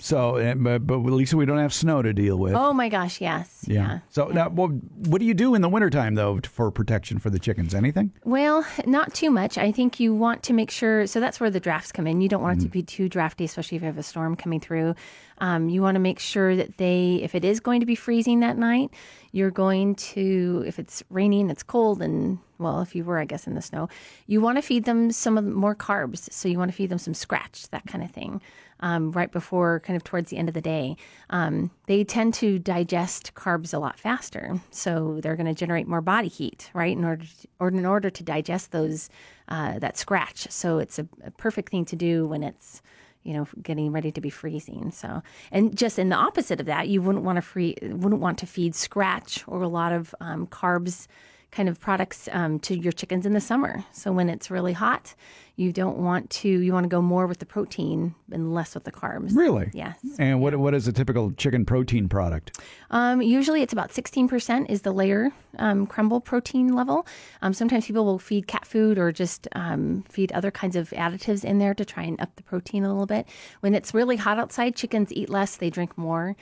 So, uh, but, but at least we don't have snow to deal with. Oh my gosh, yes. Yeah. So now, well, what do you do in the wintertime though for protection for the chickens? Anything? Well, not too much. I think you want to make sure. So that's where the drafts come in. You don't want it to be too drafty, especially if you have a storm coming through. Um, you want to make sure that they, if it is going to be freezing that night, you're going to, if it's raining, it's cold, and well, if you were, I guess, in the snow, you want to feed them some of the more carbs. So you want to feed them some scratch, that kind of thing, um, right before kind of towards the end of the day. Um, they tend to digest carbs a lot faster, so they're going to generate more body heat, right, in order to, or in order to digest those uh, that scratch. So it's a, a perfect thing to do when it's you know, getting ready to be freezing. So, and just in the opposite of that, you wouldn't want to free, wouldn't want to feed scratch or a lot of um, carbs kind of products um, to your chickens in the summer. So when it's really hot, you don't want to, you want to go more with the protein and less with the carbs. Really? Yes. And what what is a typical chicken protein product? Um, usually it's about 16% is the layer um, crumble protein level. Um, sometimes people will feed cat food or just um, feed other kinds of additives in there to try and up the protein a little bit. When it's really hot outside, chickens eat less, they drink more.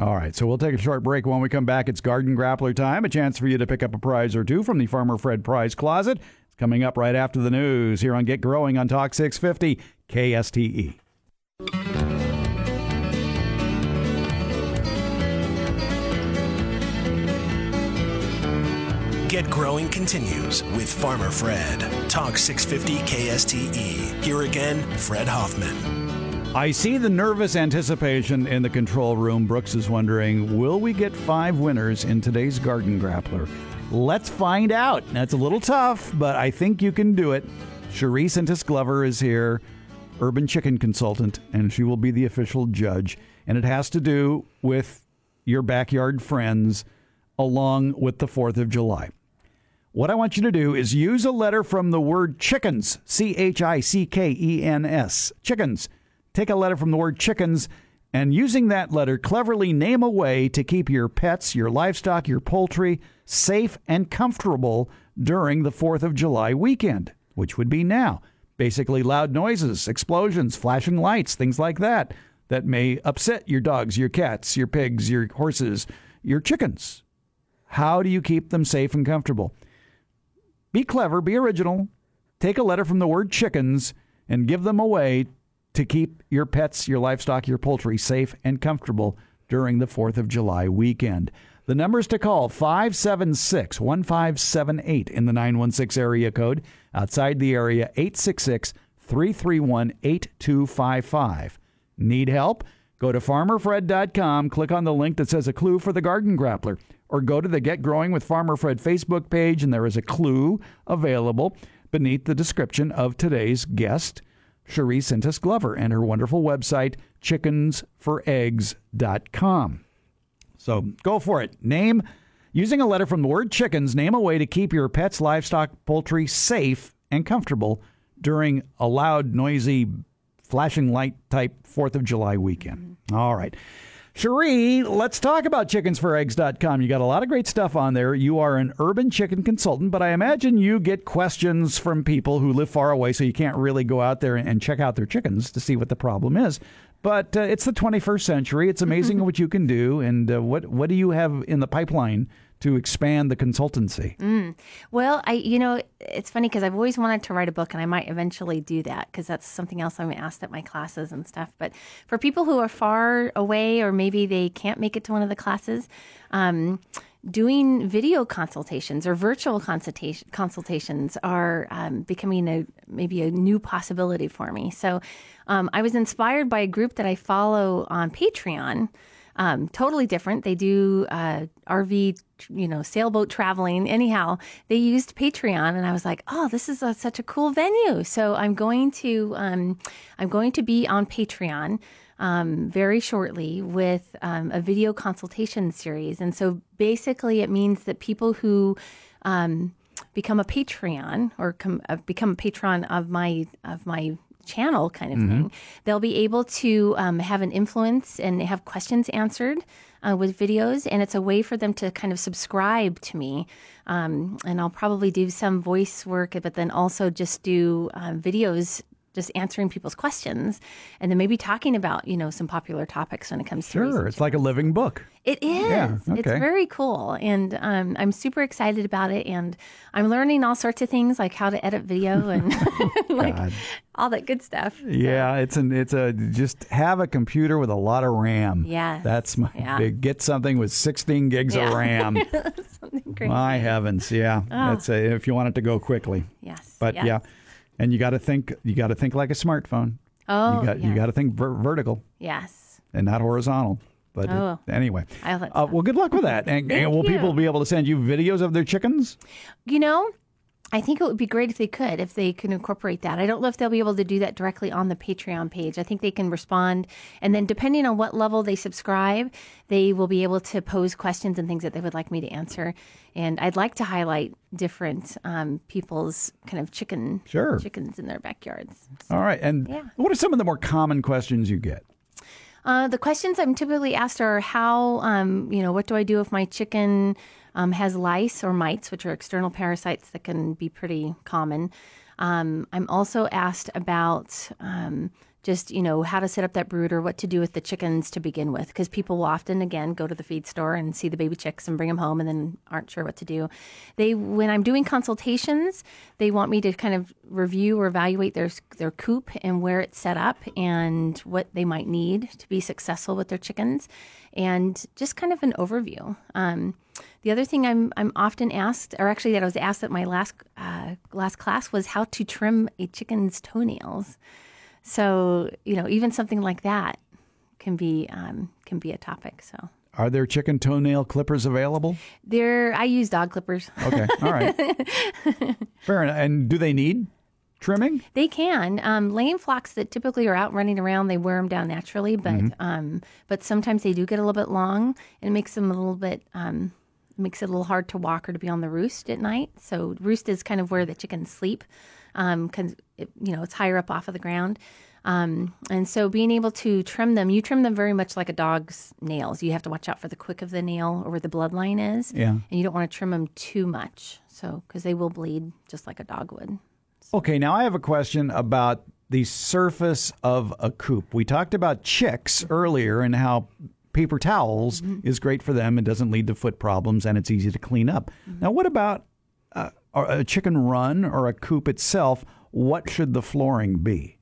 All right, so we'll take a short break. When we come back, it's Garden Grappler time. A chance for you to pick up a prize or two from the Farmer Fred Prize Closet. It's coming up right after the news here on Get Growing on Talk 650 KSTE. Get Growing continues with Farmer Fred. Talk 650 KSTE. Here again, Fred Hoffman. I see the nervous anticipation in the control room. Brooks is wondering, will we get five winners in today's Garden Grappler? Let's find out. That's a little tough, but I think you can do it. Cherie Sintis Glover is here, urban chicken consultant, and she will be the official judge. And it has to do with your backyard friends along with the 4th of July. What I want you to do is use a letter from the word chickens, C H I C K E N S, chickens. Take a letter from the word chickens and using that letter, cleverly name a way to keep your pets, your livestock, your poultry safe and comfortable during the 4th of July weekend, which would be now. Basically, loud noises, explosions, flashing lights, things like that, that may upset your dogs, your cats, your pigs, your horses, your chickens. How do you keep them safe and comfortable? Be clever, be original. Take a letter from the word chickens and give them away to keep your pets, your livestock, your poultry safe and comfortable during the 4th of July weekend. The numbers to call 576 1578 in the 916 area code. Outside the area, 866 331 8255. Need help? Go to farmerfred.com, click on the link that says a clue for the garden grappler, or go to the Get Growing with Farmer Fred Facebook page, and there is a clue available beneath the description of today's guest, Cherie Sintis Glover, and her wonderful website, chickensforeggs.com. So go for it. Name, using a letter from the word chickens, name a way to keep your pets, livestock, poultry safe and comfortable during a loud, noisy, flashing light type 4th of July weekend. All right. Cherie, let's talk about chickensforeggs.com. You got a lot of great stuff on there. You are an urban chicken consultant, but I imagine you get questions from people who live far away, so you can't really go out there and check out their chickens to see what the problem is. But uh, it's the 21st century. It's amazing what you can do. And uh, what what do you have in the pipeline to expand the consultancy? Well, I, you know, it's funny because I've always wanted to write a book, and I might eventually do that because that's something else I'm asked at my classes and stuff. But for people who are far away, or maybe they can't make it to one of the classes, um, doing video consultations or virtual consultation, consultations are um, becoming a maybe a new possibility for me. So um, I was inspired by a group that I follow on Patreon um, totally different. They do uh, RV, you know, sailboat traveling. Anyhow, they used Patreon, and I was like, oh, this is a, such a cool venue. So I'm going to um, I'm going to be on Patreon. Um, very shortly with um, a video consultation series. And so basically, it means that people who um, become a Patreon or com- uh, become a patron of my of my channel kind of thing, they'll be able to um, have an influence and have questions answered uh, with videos. And it's a way for them to kind of subscribe to me. Um, and I'll probably do some voice work, but then also just do um, videos just answering people's questions and then maybe talking about you know some popular topics when it comes to Sure, it's like a living book. it is. Yeah, okay. It's very cool. And um, I'm super excited about it. And I'm learning all sorts of things like how to edit video and like God. all that good stuff. Yeah, it's an it's a just have a computer with a lot of RAM. yeah that's my Yeah. big. Get something with 16 gigs of RAM. My heavens, yeah. oh. That's a, if you want it to go quickly. Yes. But yes. yeah, and you got to think you got to think like a smartphone. Oh, you got yeah. you got to think ver- vertical Yes. and not horizontal. But Oh. anyway, uh, well, good luck with that. And, and will you. people be able to send you videos of their chickens? You know, I think it would be great if they could, if they can incorporate that. I don't know if they'll be able to do that directly on the Patreon page. I think they can respond. And then, depending on what level they subscribe, they will be able to pose questions and things that they would like me to answer. And I'd like to highlight different um, people's kind of chicken Sure. chickens in their backyards. All right. And Yeah. what are some of the more common questions you get? Uh, the questions I'm typically asked are how, um, you know, what do I do if my chicken um, has lice or mites, which are external parasites that can be pretty common. Um, I'm also asked about um, just, you know, how to set up that brooder, what to do with the chickens to begin with, because people will often, again, go to the feed store and see the baby chicks and bring them home and then aren't sure what to do. They, when I'm doing consultations, they want me to kind of review or evaluate their their coop and where it's set up and what they might need to be successful with their chickens, and just kind of an overview. Um, the other thing I'm I'm often asked, or actually that I was asked at my last uh, last class, was how to trim a chicken's toenails. So you know, even something like that can be um, can be a topic. So Are there chicken toenail clippers available? there, I use dog clippers. Okay. All right. Fair enough. And do they need trimming? They can. Um, laying flocks that typically are out running around, they wear them down naturally, but um, but sometimes they do get a little bit long, and it makes them a little bit um, makes it a little hard to walk or to be on the roost at night. So roost is kind of where the chickens sleep, because it, you know it's higher up off of the ground. Um, and so being able to trim them, you trim them very much like a dog's nails. You have to watch out for the quick of the nail or where the bloodline is. Yeah. And you don't want to trim them too much. So, because they will bleed just like a dog would. Okay, now I have a question about the surface of a coop. We talked about chicks earlier and how paper towels is great for them. It doesn't lead to foot problems and it's easy to clean up. Now, what about uh, a chicken run or a coop itself? What should the flooring be?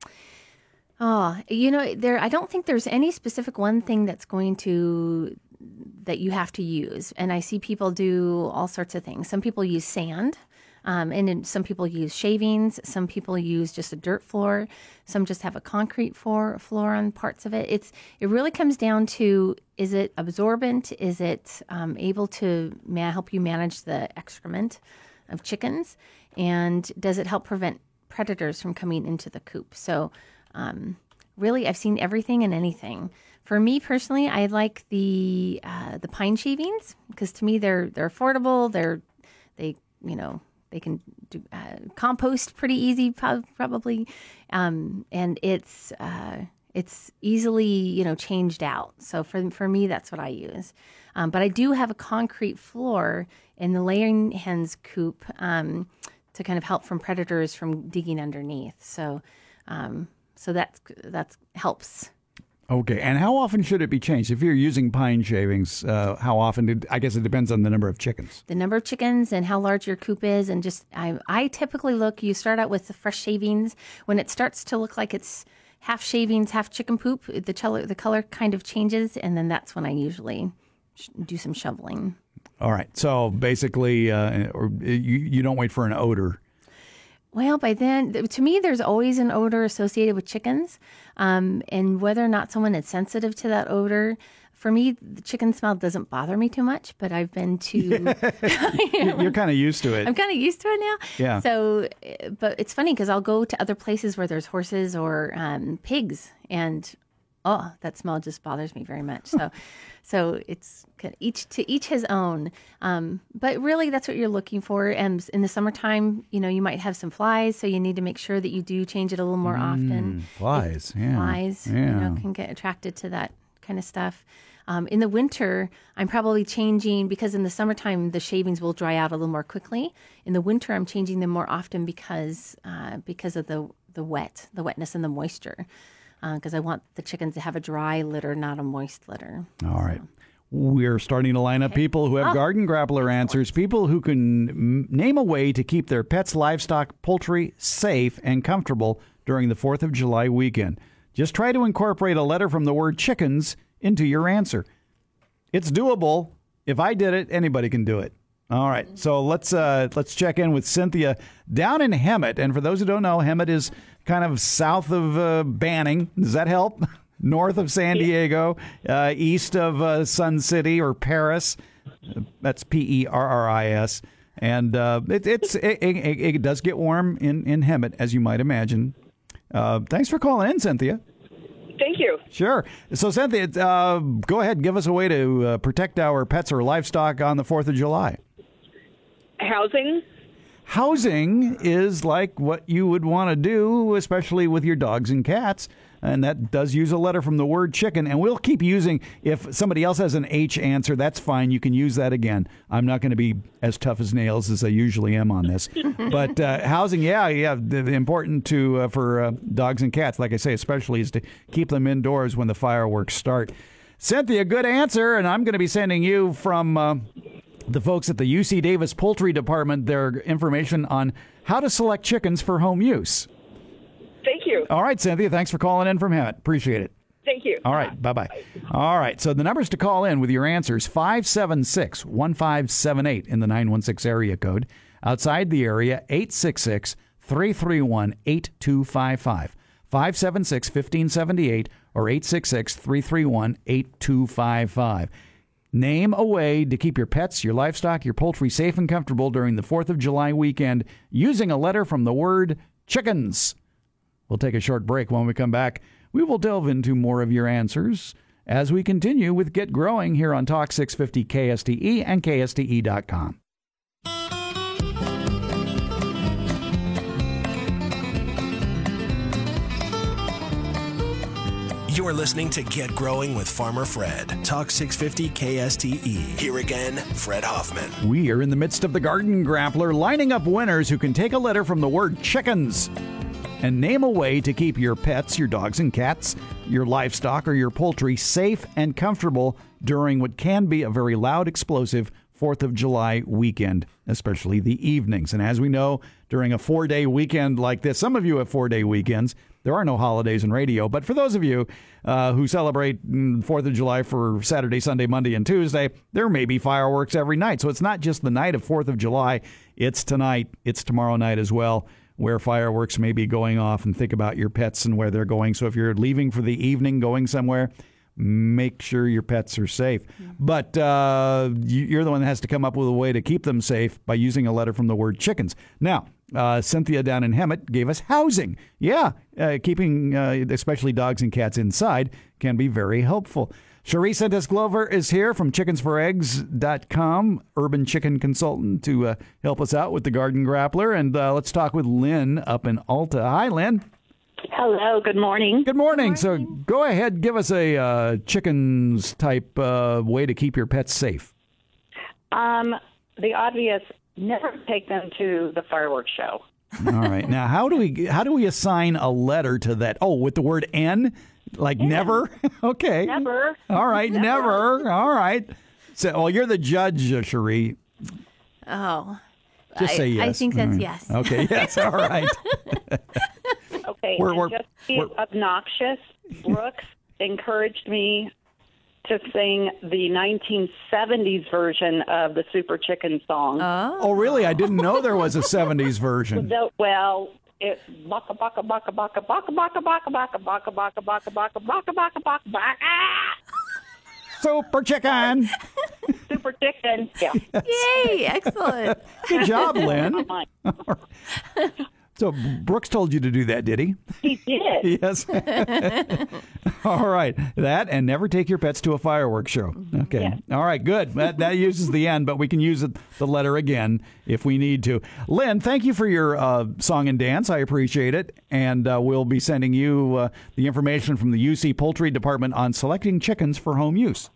Oh, you know, there. I don't think there's any specific one thing that's going to that you have to use. And I see people do all sorts of things. Some people use sand, um, and some people use shavings. Some people use just a dirt floor. Some just have a concrete floor floor on parts of it. It's it really comes down to is it absorbent? Is it um, able to ma- help you manage the excrement of chickens? And does it help prevent predators from coming into the coop? So um, really, I've seen everything and anything. For me personally, I like the uh, the pine shavings because to me they're they're affordable. They're they you know they can do uh, compost pretty easy probably, um, and it's uh, it's easily you know changed out. So for for me, that's what I use. Um, but I do have a concrete floor in the laying hens coop um, to kind of help from predators from digging underneath. So. Um, so that's that helps. Okay, and how often should it be changed? If you're using pine shavings, uh, how often? Did, I guess it depends on the number of chickens. The number of chickens and how large your coop is, and just I, I typically look. You start out with the fresh shavings. When it starts to look like it's half shavings, half chicken poop, the color the color kind of changes, and then that's when I usually sh- do some shoveling. All right, so basically, uh, or you you don't wait for an odor. Well, by then, to me, there's always an odor associated with chickens. Um, and whether or not someone is sensitive to that odor, for me, the chicken smell doesn't bother me too much, but I've been to. You- You're kind of used to it. I'm kind of used to it now. Yeah. So, uh, but it's funny because I'll go to other places where there's horses or um, pigs, and oh, that smell just bothers me very much. So, so it's each to each his own. Um, but really, that's what you're looking for. And in the summertime, you know, you might have some flies, so you need to make sure that you do change it a little more often. Flies, yeah, Flies, you yeah. know, can get attracted to that kind of stuff. Um, in the winter, I'm probably changing because in the summertime the shavings will dry out a little more quickly. In the winter, I'm changing them more often because uh, because of the the wet, the wetness and the moisture, Uh, because I want the chickens to have a dry litter, not a moist litter. All right. We're starting to line up people who have Oh. garden grappler answers, people who can m- name a way to keep their pets, livestock, poultry safe and comfortable during the 4th of July weekend. Just try to incorporate a letter from the word chickens into your answer. It's doable. If I did it, anybody can do it. All right, so let's uh, let's check in with Cynthia down in Hemet. And for those who don't know, Hemet is kind of south of uh, Banning. Does that help? North of San Diego, uh, east of uh, Sun City or Perris. That's P E R R I S. And uh, it, it's it, it, it does get warm in in Hemet, as you might imagine. Uh, thanks for calling in, Cynthia. Thank you. Sure. So, Cynthia, uh, go ahead and give us a way to uh, protect our pets or livestock on the 4th of July. Housing. Housing is like what you would want to do, especially with your dogs and cats. And that does use a letter from the word chicken. And we'll keep using, if somebody else has an H answer, that's fine. You can use that again. I'm not going to be as tough as nails as I usually am on this. but uh, housing, yeah, yeah, the, the important to uh, for uh, dogs and cats, like I say, especially is to keep them indoors when the fireworks start. Cynthia, good answer. And I'm going to be sending you from. The folks at the UC Davis Poultry Department their information on how to select chickens for home use. Thank you. All right, Cynthia, thanks for calling in from Hemet. Appreciate it. Thank you. All right, bye bye. All right, so the numbers to call in with your answers 576 1578 in the 916 area code. Outside the area, 866 331 8255. 576 1578 or 866 331 8255. Name a way to keep your pets, your livestock, your poultry safe and comfortable during the 4th of July weekend using a letter from the word chickens. We'll take a short break. When we come back, we will delve into more of your answers as we continue with Get Growing here on Talk 650 KSTE and KSTE.com. You're listening to Get Growing with Farmer Fred. Talk 650 KSTE. Here again, Fred Hoffman. We are in the midst of the Garden Grappler, lining up winners who can take a letter from the word chickens and name a way to keep your pets, your dogs and cats, your livestock, or your poultry safe and comfortable during what can be a very loud, explosive 4th of July weekend, especially the evenings. And as we know, during a four day weekend like this, some of you have four day weekends. There are no holidays in radio, but for those of you uh, who celebrate mm, 4th of July for Saturday, Sunday, Monday, and Tuesday, there may be fireworks every night. So it's not just the night of 4th of July, it's tonight, it's tomorrow night as well, where fireworks may be going off. And think about your pets and where they're going. So if you're leaving for the evening, going somewhere, make sure your pets are safe. But uh, you're the one that has to come up with a way to keep them safe by using a letter from the word chickens. Now, uh, Cynthia down in Hemet gave us housing. Yeah, uh, keeping uh, especially dogs and cats inside can be very helpful. Cherie Sentis Glover is here from chickensforeggs.com, urban chicken consultant, to uh, help us out with the garden grappler. And uh, let's talk with Lynn up in Alta. Hi, Lynn. Hello, good morning. Good morning. So go ahead, give us a uh, chickens type uh, way to keep your pets safe. Um, the obvious, never take them to the fireworks show. All right. Now, how do we how do we assign a letter to that? Oh, with the word N, like never. okay. Never. All right. Never. All right. So, well, you're the judge, uh, Cherie. Oh. Just I, say yes. I think that's All right. yes. Okay. Yes. All right. Okay, We're- we're- just be we're- obnoxious, Brooks encouraged me to sing the 1970s version of the Super Chicken song. Oh, really? I didn't know there was a '70s version. The- well, it baka baka baka baka baka baka baka baka baka baka baka baka baka baka baka baka ah! Super chicken. Super Chicken. Yeah. Yay! Excellent. Good job, Lynn. So Brooks told you to do that, did he? He did. Yes. All right. That and never take your pets to a fireworks show. Okay. Yes. All right. Good. That, that uses the end, but we can use it, the letter again if we need to. Lynn, thank you for your uh, song and dance. I appreciate it. And uh, we'll be sending you uh, the information from the UC Poultry Department on selecting chickens for home use.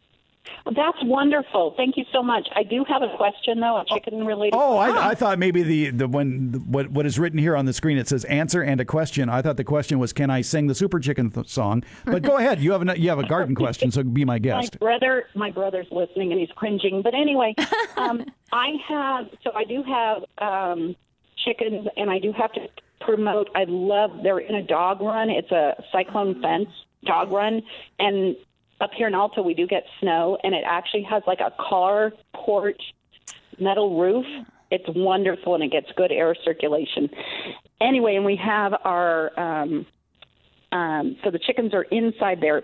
Well, that's wonderful. Thank you so much. I do have a question though, a chicken related. Oh, I, I thought maybe the the when the, what what is written here on the screen it says answer and a question. I thought the question was can I sing the Super Chicken th- song? But go ahead. You have a you have a garden question, so be my guest. My brother, my brother's listening and he's cringing. But anyway, um, I have so I do have um, chickens, and I do have to promote. I love they're in a dog run. It's a cyclone fence dog run, and up here in Alta we do get snow, and it actually has like a car porch metal roof. It's wonderful, and it gets good air circulation. Anyway, and we have our um, um, so the chickens are inside there,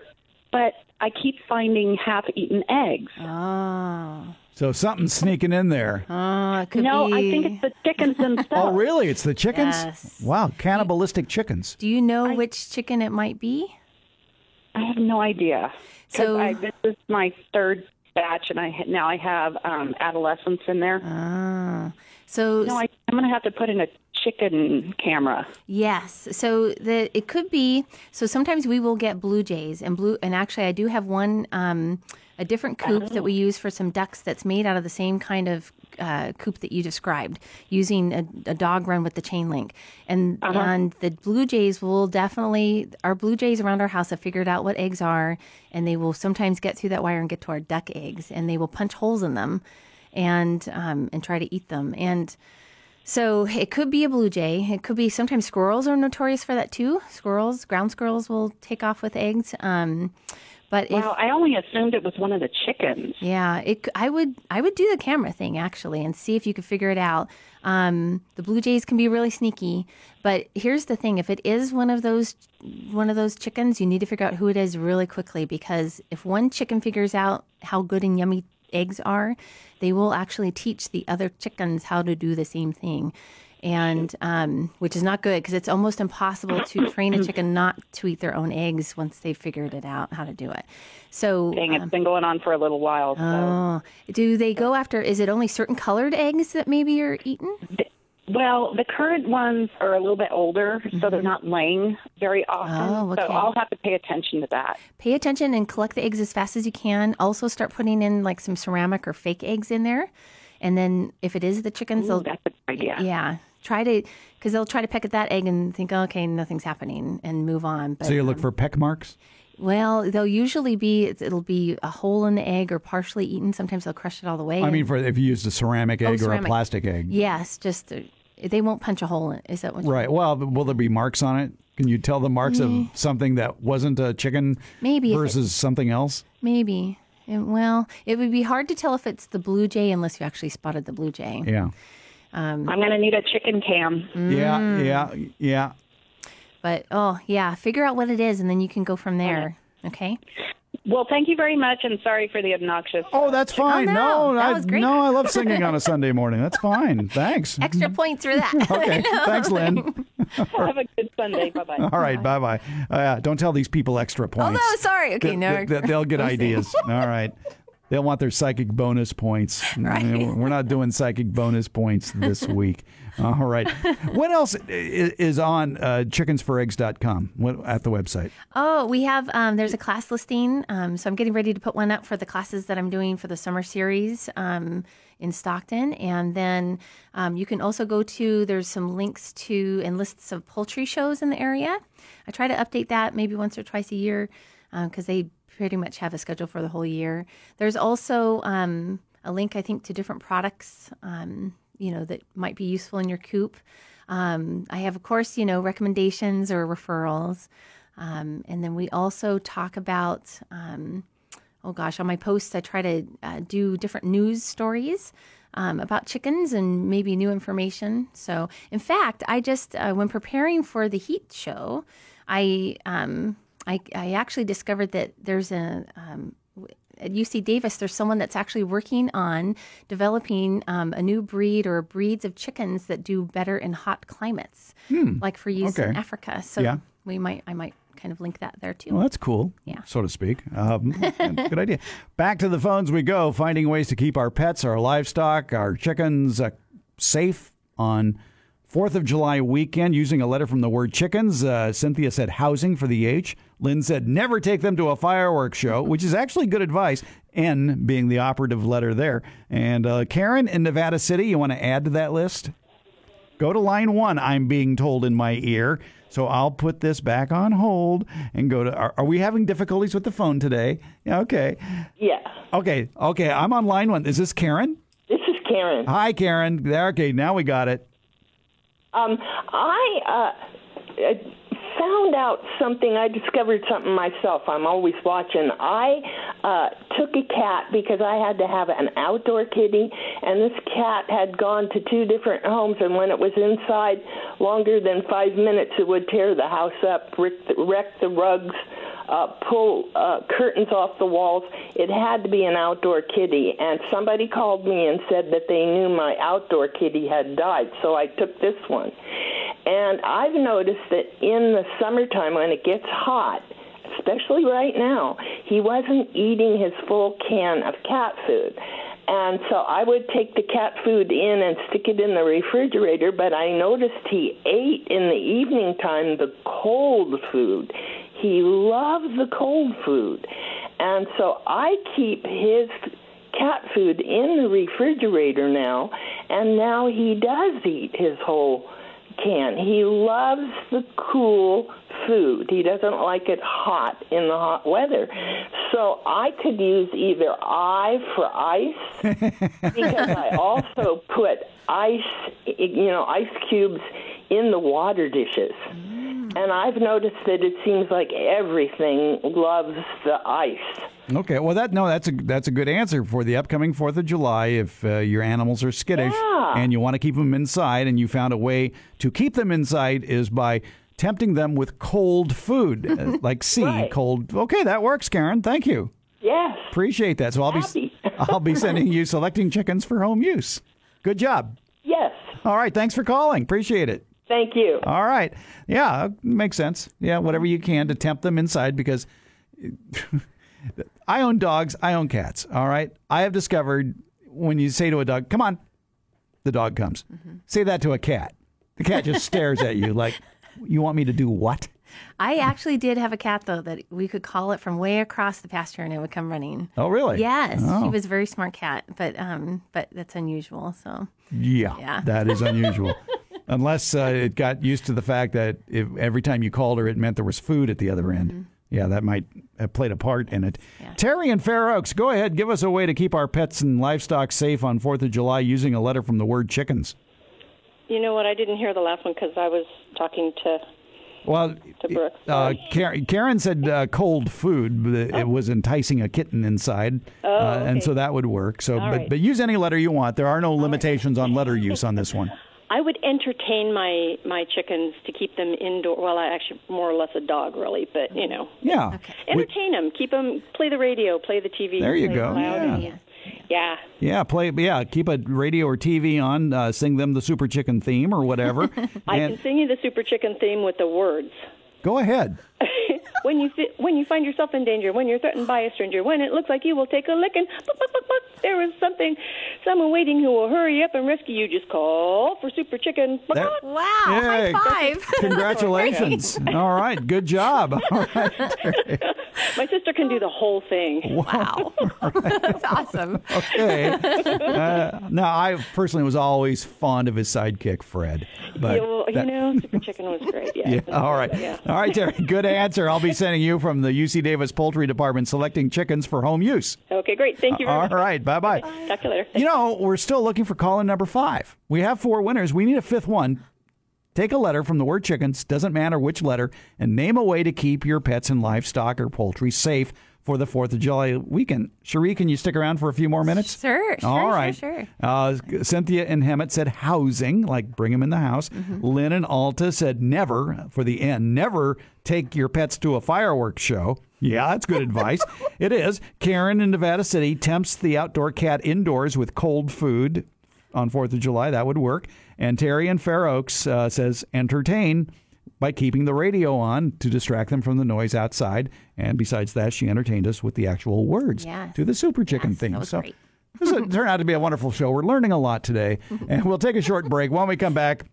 but I keep finding half-eaten eggs. Oh, So something's sneaking in there. oh, it could no, be. I think it's the chickens themselves. Oh, really? It's the chickens? Yes. Wow, cannibalistic chickens. Do you know which chicken it might be? I have no idea. So- I, this is my third batch, and I now I have um, adolescents in there. Ah, so no, I, I'm going to have to put in a chicken camera. Yes. So the it could be. So sometimes we will get blue jays and blue. And actually, I do have one um, a different coop that we use for some ducks that's made out of the same kind of uh, coop that you described, using a, a dog run with the chain link. And and the blue jays will definitely. Our blue jays around our house have figured out what eggs are, and they will sometimes get through that wire and get to our duck eggs, and they will punch holes in them, and um, and try to eat them and. So it could be a blue jay. It could be sometimes squirrels are notorious for that too. Squirrels, ground squirrels will take off with eggs. Um, but if I only assumed it was one of the chickens. yeah, it I would I would do the camera thing actually and see if you could figure it out. Um, the blue jays can be really sneaky, but here's the thing: if it is one of those one of those chickens, you need to figure out who it is really quickly because if one chicken figures out how good and yummy eggs are, they will actually teach the other chickens how to do the same thing. And um, which is not good because it's almost impossible to train a chicken not to eat their own eggs once they've figured it out how to do it. So Dang, it's been going on for a little while. So. Oh, do they go after? Is it only certain colored eggs that maybe you're eating? Well, the current ones are a little bit older, so they're not laying very often. Mm-hmm. Oh, okay. So I'll have to pay attention to that. Pay attention and collect the eggs as fast as you can. Also, start putting in like some ceramic or fake eggs in there, and then if it is the chickens, Ooh, they'll that's a good idea. yeah try to because they'll try to peck at that egg and think okay nothing's happening and move on. But So you look for peck marks? well, they'll usually be it'll be a hole in the egg or partially eaten. Sometimes they'll crush it all the way. I mean, for if you used a ceramic egg or a Oh, plastic egg. yes, just uh, they won't punch a hole in. Is that what? Right. Well, will there be marks on it? Can you tell the marks of something that wasn't a chicken Mm. Maybe if it- versus something else? Maybe. And, well, it would be hard to tell if it's the blue jay unless you actually spotted the blue jay. Yeah. I'm going to need a chicken cam. Yeah. Mm. Yeah. Yeah. But oh yeah, figure out what it is, and then you can go from there. Okay. Well, thank you very much, and sorry for the obnoxious. Oh, that's fine. no, that I, was great. no, I love singing on a Sunday morning. That's fine. Thanks. Extra points for that. Okay. Thanks, Lynn. Have a good Sunday. Bye bye. All right. Bye bye. Uh, don't tell these people extra points. oh no, sorry. Okay, They- no. they, they'll get ideas. All right. They'll want their psychic bonus points. Right. We're not doing psychic bonus points this week. All right. What else is on uh, chickensforeggs.com what, at the website? Oh, we have. Um, there's a class listing. Um, so I'm getting ready to put one up for the classes that I'm doing for the summer series um, in Stockton, and then um, you can also go to. There's some links to and lists of poultry shows in the area. I try to update that maybe once or twice a year because they pretty much have a schedule for the whole year. There's also um, a link, I think, to different products. Um, you know that might be useful in your coop. Um, I have, of course, you know, recommendations or referrals. Um, and then we also talk about, um, oh gosh, on my posts, I try to uh, do different news stories um, about chickens and maybe new information. So, in fact, I just, uh, when preparing for the heat show, I, um, I, I actually discovered that there's a, um, at UC Davis, there's someone that's actually working on developing um, a new breed or breeds of chickens that do better in hot climates, like for use in. Africa. So Yeah. we might, I might kind of link that there too. Well, that's cool, Yeah. so to speak. Um, good idea. Back to the phones we go, finding ways to keep our pets, our livestock, our chickens uh, safe on Fourth of July weekend using a letter from the word chickens. Uh, Cynthia said housing for the H. Lynn said never take them to a fireworks show, which is actually good advice. N being the operative letter there. And uh, Karen in Nevada City, you want to add to that list? Go to line one, I'm being told in my ear. So I'll put this back on hold and go to. Are, are we having difficulties with the phone today? Yeah, okay. Yeah. Okay, okay. I'm on line one. Is this Karen? This is Karen. Hi, Karen. There, okay, now we got it. Um, I uh, found out something. I discovered something myself. I'm always watching. I uh, took a cat because I had to have an outdoor kitty, and this cat had gone to two different homes. And when it was inside longer than five minutes, it would tear the house up, wreck the, wreck the rugs. Uh, pull uh, curtains off the walls. It had to be an outdoor kitty, and somebody called me and said that they knew my outdoor kitty had died, so I took this one. And I've noticed that in the summertime when it gets hot, especially right now, he wasn't eating his full can of cat food. And so I would take the cat food in and stick it in the refrigerator, but I noticed he ate in the evening time the cold food. He loves the cold food. And so I keep his cat food in the refrigerator now, and now he does eat his whole can. He loves the cool food. He doesn't like it hot in the hot weather. So I could use either I for ice because I also put ice, you know, ice cubes in the water dishes. And I've noticed that it seems like everything loves the ice. Okay, well that no, that's a that's a good answer for the upcoming Fourth of July. If uh, your animals are skittish Yeah. and you want to keep them inside, and you found a way to keep them inside is by tempting them with cold food, uh, like sea Right. cold. Okay, that works, Karen. Thank you. Yes. Appreciate that. So I'll Happy. be I'll be sending you selecting chickens for home use. Good job. Yes. All right, thanks for calling. Appreciate it. Thank you. All right. Yeah, makes sense. Yeah, whatever you can to tempt them inside because I own dogs, I own cats. All right. I have discovered when you say to a dog, come on, the dog comes. Say that to a cat. The cat just stares at you like, you want me to do what? I actually did have a cat though that we could call it from way across the pasture and it would come running. Oh, really? Yes, Oh. she was a very smart cat, but um, but that's unusual. So Yeah, Yeah. that is unusual. Unless uh, it got used to the fact that if, every time you called her, it meant there was food at the other end. Yeah, that might have played a part in it. Terry and Fair Oaks, go ahead. Give us a way to keep our pets and livestock safe on 4th of July using a letter from the word chickens. You know what? I didn't hear the last one because I was talking to. Well, To Brooke, uh, Karen, Karen said uh, cold food. but It was enticing a kitten inside, Oh, uh, and so that would work. So, All but right. but use any letter you want. There are no limitations on letter use on this one. I would entertain my my chickens to keep them indoor. Well, I actually more or less a dog, really, but you know, Yeah. entertain them. Keep them. Play the radio. Play the TV. There you go, loud. yeah. Yeah. Yeah, play. Yeah, keep a radio or TV on. Uh, sing them the Super Chicken theme or whatever. I and can sing you the Super Chicken theme with the words. go ahead. when you fi- when you find yourself in danger, when you're threatened by a stranger, when it looks like you will take a licking, buck, buck, buck, buck, there is something, someone waiting who will hurry up and rescue you. Just call for Super Chicken. Buck, There- buck. wow, Yay. high five! Congratulations. All right, good job. All right. My sister can do the whole thing. Wow, that's awesome. Okay. Uh, now, I personally was always fond of his sidekick, Fred. But Yeah, well, that- you know, Super Chicken was great. Yeah. Yeah, all right. Yeah. All right, Terry. Good answer. I'll be sending you from the UC Davis Poultry Department selecting chickens for home use. Okay, great. Thank you very All much. right. Bye bye. Talk to you later. You know, we're still looking for caller number five. We have four winners. We need a fifth one. Take a letter from the word chickens, doesn't matter which letter, and name a way to keep your pets and livestock or poultry safe for the 4th of July weekend. Cherie, can you stick around for a few more minutes? Sure, sure, All sure, right. sure. Uh, Cynthia and Hemet said housing, like bring them in the house. Mm-hmm. Lynn and Alta said never, for the end, never take your pets to a fireworks show. Yeah, that's good advice. It is. Karen in Nevada City tempts the outdoor cat indoors with cold food on 4th of July. That would work. And Terry in Fair Oaks uh, says entertain by keeping the radio on to distract them from the noise outside. And besides that, she entertained us with the actual words Yes. to the Super Chicken Yes, was so great. this turned out to be a wonderful show. We're learning a lot today. And we'll take a short break. When we come back,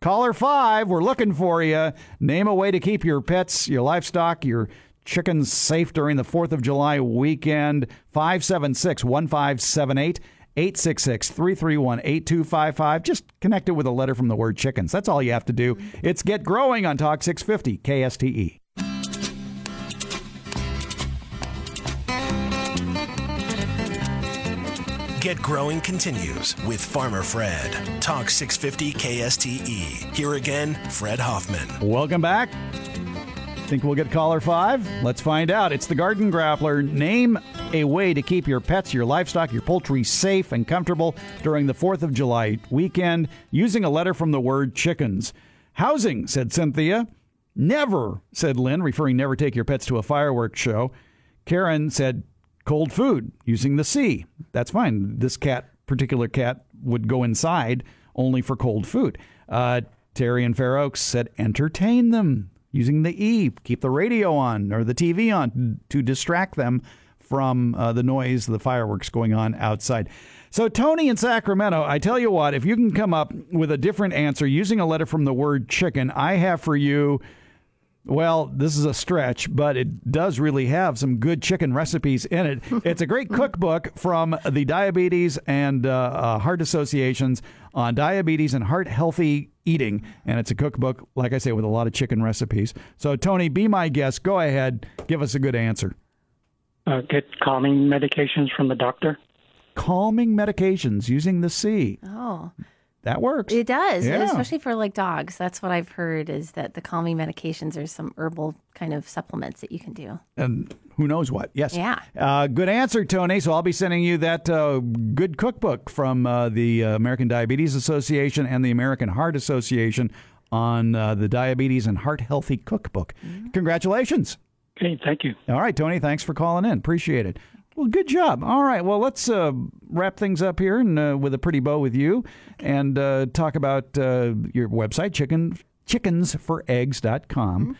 caller five, we're looking for you. Name a way to keep your pets, your livestock, your chickens safe during the 4th of July weekend. 576 1578. 866 331 8255. Just connect it with a letter from the word chickens. That's all you have to do. It's Get Growing on Talk 650 KSTE. Get Growing continues with Farmer Fred. Talk 650 KSTE. Here again, Fred Hoffmann. Welcome back. Think we'll get caller five? Let's find out. It's the Garden Grappler. Name a way to keep your pets, your livestock, your poultry safe and comfortable during the 4th of July weekend using a letter from the word chickens. Housing, said Cynthia. Never, said Lynn, referring never take your pets to a fireworks show. Karen said cold food using the C. That's fine. This cat, particular cat, would go inside only for cold food. Uh, Terry and Fair Oaks said entertain them using the E. Keep the radio on or the TV on to distract them from uh, the noise, the fireworks going on outside. So, Tony in Sacramento, I tell you what, if you can come up with a different answer using a letter from the word chicken, I have for you well, this is a stretch, but it does really have some good chicken recipes in it. It's a great cookbook from the Diabetes and uh, uh, Heart Associations on diabetes and heart healthy eating. And it's a cookbook, like I say, with a lot of chicken recipes. So, Tony, be my guest. Go ahead, give us a good answer. Uh, get calming medications from the doctor. Calming medications using the C. Oh. That works. It does, Yeah. especially for like dogs. That's what I've heard is that the calming medications are some herbal kind of supplements that you can do. and who knows what. Yes. Yeah. Uh, good answer, Tony. So I'll be sending you that uh, good cookbook from uh, the uh, American Diabetes Association and the American Heart Association on uh, the Diabetes and Heart Healthy Cookbook. Congratulations. Okay, thank you. All right, Tony. Thanks for calling in. Appreciate it. Well, good job. All right. Well, let's uh, wrap things up here and uh, with a pretty bow with you, and uh, talk about uh, your website, chicken chickensforeggs.com.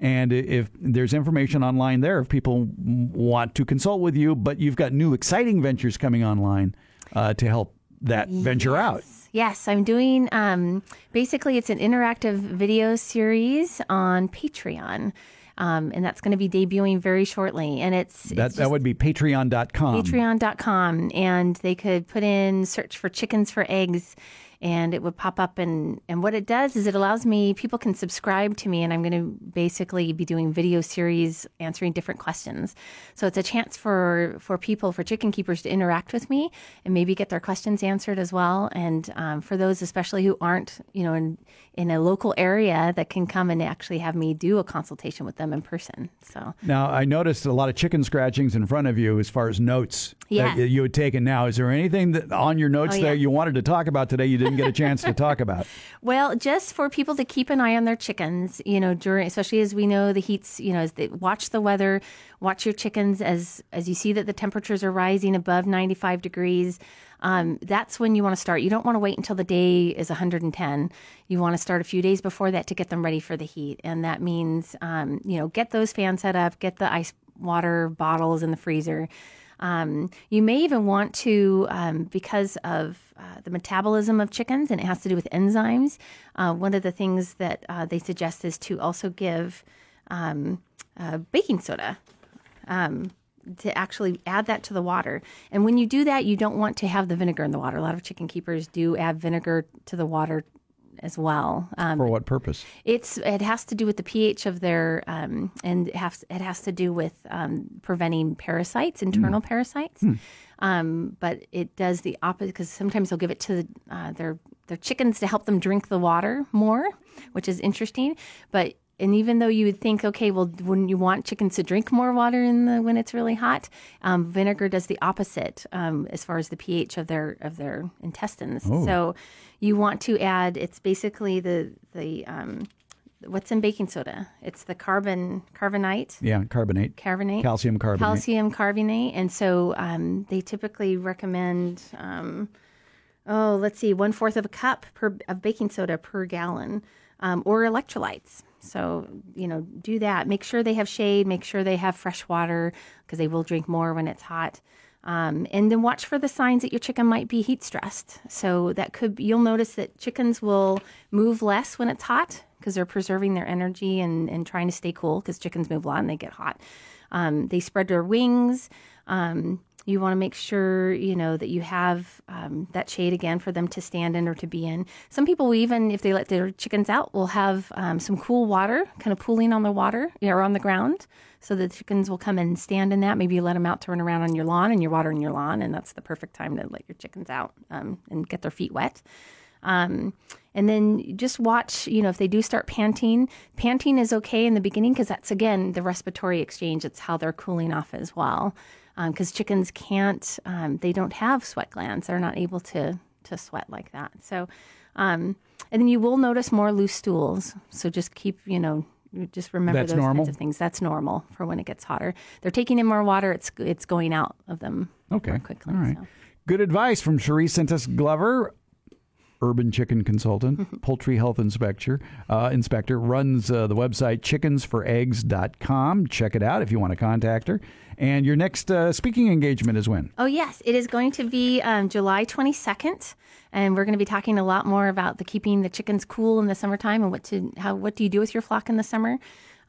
And if there's information online there, if people want to consult with you, but you've got new exciting ventures coming online uh, to help that venture out. Yes, I'm doing um, basically it's an interactive video series on Patreon. Um, and that's going to be debuting very shortly. And it's, That, it's that would be patreon.com. patreon.com and they could put in search for chickens for eggs and it would pop up and and what it does is it allows me people can subscribe to me and i'm going to basically be doing video series answering different questions so it's a chance for for people for chicken keepers to interact with me and maybe get their questions answered as well and um, for those especially who aren't you know in in a local area that can come and actually have me do a consultation with them in person so Now, I noticed a lot of chicken scratchings in front of you as far as notes Yeah. that you had taken. Now, is there anything that on your notes Oh, there you wanted to talk about today you didn't get a chance to talk about? Well, just for people to keep an eye on their chickens, you know, during especially as we know the heats, you know, as they watch the weather, watch your chickens as as you see that the temperatures are rising above 95 degrees. Um, that's when you want to start. You don't want to wait until the day is 110. You want to start a few days before that to get them ready for the heat, and that means, um, you know, get those fans set up, get the ice water bottles in the freezer. Um, you may even want to, um, because of uh, the metabolism of chickens, and it has to do with enzymes. Uh, one of the things that uh, they suggest is to also give um, uh, baking soda. Um, to actually add that to the water. And when you do that, you don't want to have the vinegar in the water. A lot of chicken keepers do add vinegar to the water as well. Um, For what purpose? it's it has to do with the pH of their um, and it has it has to do with um, preventing parasites, internal parasites. Um, but it does the opposite because sometimes they'll give it to uh, their their chickens to help them drink the water more, which is interesting. But and even though you would think, okay, well, wouldn't you want chickens to drink more water in the when it's really hot? Um, vinegar does the opposite um, as far as the pH of their of their intestines. Oh. So you want to add. It's basically the the um, what's in baking soda. It's the carbon carbonite. Yeah, carbonate. Carbonate. Calcium carbonate. Calcium carbonate. And so um, they typically recommend, um, oh, let's see, one fourth of a cup per, of baking soda per gallon um, or electrolytes. So, you know, do that. Make sure they have shade, make sure they have fresh water because they will drink more when it's hot. Um, and then watch for the signs that your chicken might be heat stressed. So that could you'll notice that chickens will move less when it's hot because they're preserving their energy and, and trying to stay cool because chickens move a lot and they get hot. Um, they spread their wings. Um, you want to make sure you know that you have um, that shade again for them to stand in or to be in. Some people even, if they let their chickens out, will have um, some cool water, kind of pooling on the water or on the ground, so the chickens will come and stand in that. Maybe you let them out to run around on your lawn and you're watering your lawn, and that's the perfect time to let your chickens out um, and get their feet wet. Um, and then just watch, you know, if they do start panting, panting is okay in the beginning because that's again the respiratory exchange. It's how they're cooling off as well. Because um, chickens can't, um, they don't have sweat glands. They're not able to to sweat like that. So, um, and then you will notice more loose stools. So just keep, you know, just remember That's those normal? kinds of things. That's normal for when it gets hotter. They're taking in more water. It's it's going out of them Okay. more quickly. All right. so. Good advice from Cherie Sintis Glover, urban chicken consultant, poultry health inspector. Uh, inspector runs uh, the website chickensforeggs.com. Check it out if you want to contact her. And your next uh, speaking engagement is when? Oh, yes. It is going to be um, July 22nd. And we're going to be talking a lot more about the keeping the chickens cool in the summertime and what to how what do you do with your flock in the summer.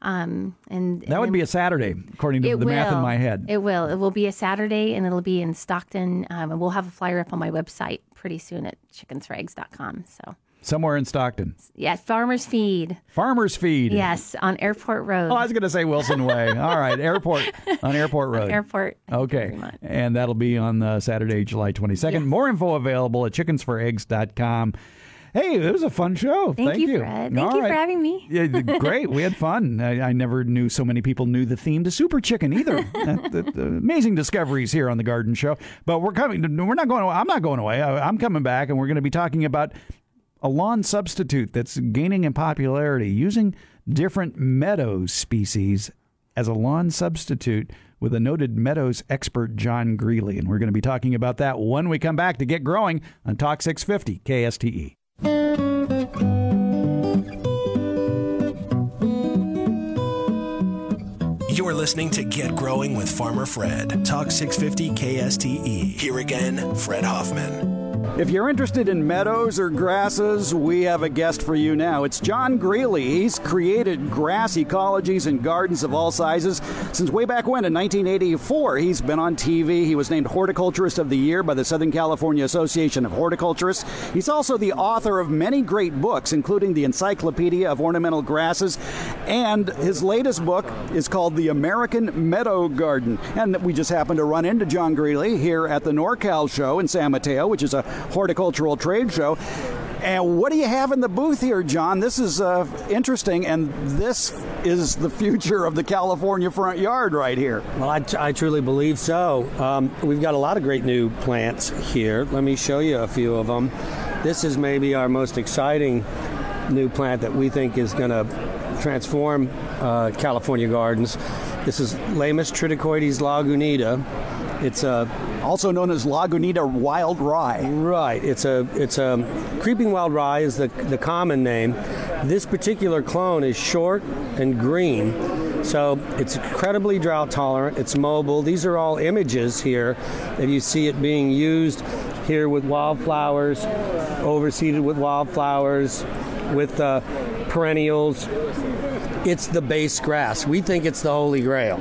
Um, and That would be a Saturday, according to the math in my head. It will. It will be a Saturday, and it'll be in Stockton. Um, and we'll have a flyer up on my website pretty soon at chickensforeggs.com. So, Somewhere in Stockton. yeah, Farmers Feed. Farmer's Feed. Yes, on Airport Road. Oh, I was going to say Wilson Way. All right, airport on Airport Road. Airport. Okay, and that'll be on uh, Saturday, July 22nd. More info available at chickensforeggs.com. Hey, it was a fun show. Thank you, Fred. Thank All you for having me. Yeah, great. We had fun. I, I never knew so many people knew the theme to Super Chicken either. The- the amazing discoveries here on the Garden Show. But we're coming. We're not going. Away. I'm not going away. I, I'm coming back, and we're going to be talking about a lawn substitute that's gaining in popularity using different meadow species as a lawn substitute with a noted meadows expert John Greenlee and we're going to be talking about that when we come back to get growing on Talk 650 KSTE. You're listening to Get Growing with Farmer Fred. Talk 650 KSTE. Here again, Fred Hoffmann. If you're interested in meadows or grasses, we have a guest for you now. It's John Greenlee. He's created grass ecologies and gardens of all sizes since way back when in 1984. He's been on TV. He was named Horticulturist of the Year by the Southern California Association of Horticulturists. He's also the author of many great books, including the Encyclopedia of Ornamental Grasses, and his latest book is called The American Meadow Garden. And we just happened to run into John Greenlee here at the NorCal show in San Mateo, which is a horticultural trade show. And what do you have in the booth here, John? This is uh, interesting, and this is the future of the California front yard right here. Well, I, I truly believe so. Um, we've got a lot of great new plants here. Let me show you a few of them. This is maybe our most exciting new plant that we think is going to transform uh, California gardens. This is Leymus triticoides lagunita. It's a also known as Lagunita wild rye. Right. It's a it's a creeping wild rye is the the common name. This particular clone is short and green. So it's incredibly drought tolerant. It's mobile. These are all images here that you see it being used here with wildflowers, overseeded with wildflowers, with uh, perennials. It's the base grass. We think it's the holy grail.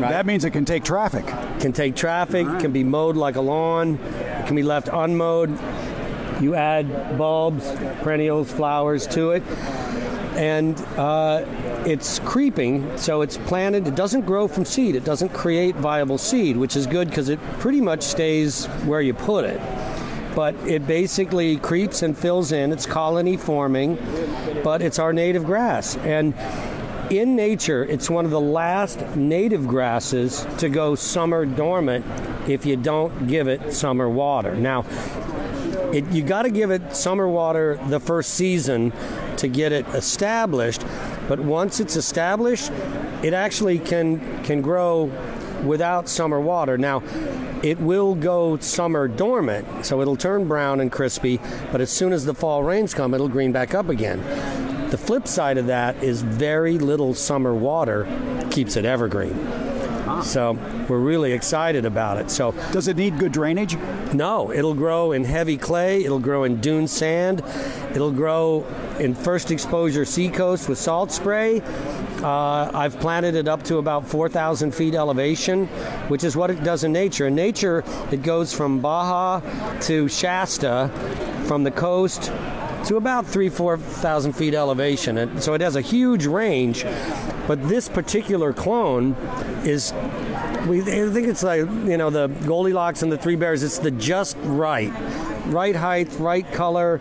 That means it can take traffic. Can take traffic, can be mowed like a lawn, it can be left unmowed. You add bulbs, perennials, flowers to it, and uh, it's creeping, so it's planted. It doesn't grow from seed, it doesn't create viable seed, which is good because it pretty much stays where you put it. But it basically creeps and fills in. It's colony forming, but it's our native grass. And in nature, it's one of the last native grasses to go summer dormant if you don't give it summer water. Now, it, you got to give it summer water the first season to get it established, but once it's established, it actually can can grow without summer water. Now, it will go summer dormant, so it'll turn brown and crispy, but as soon as the fall rains come, it'll green back up again. The flip side of that is very little summer water keeps it evergreen. So we're really excited about it. So does it need good drainage? No, it'll grow in heavy clay. It'll grow in dune sand. It'll grow in first exposure seacoast with salt spray. Uh, I've planted it up to about 4,000 feet elevation, which is what it does in nature. In nature, it goes from Baja to Shasta, from the coast to about three, four thousand feet elevation. And so it has a huge range. But this particular clone is, we I think it's like you know the Goldilocks and the Three Bears. It's the just right, right height, right color.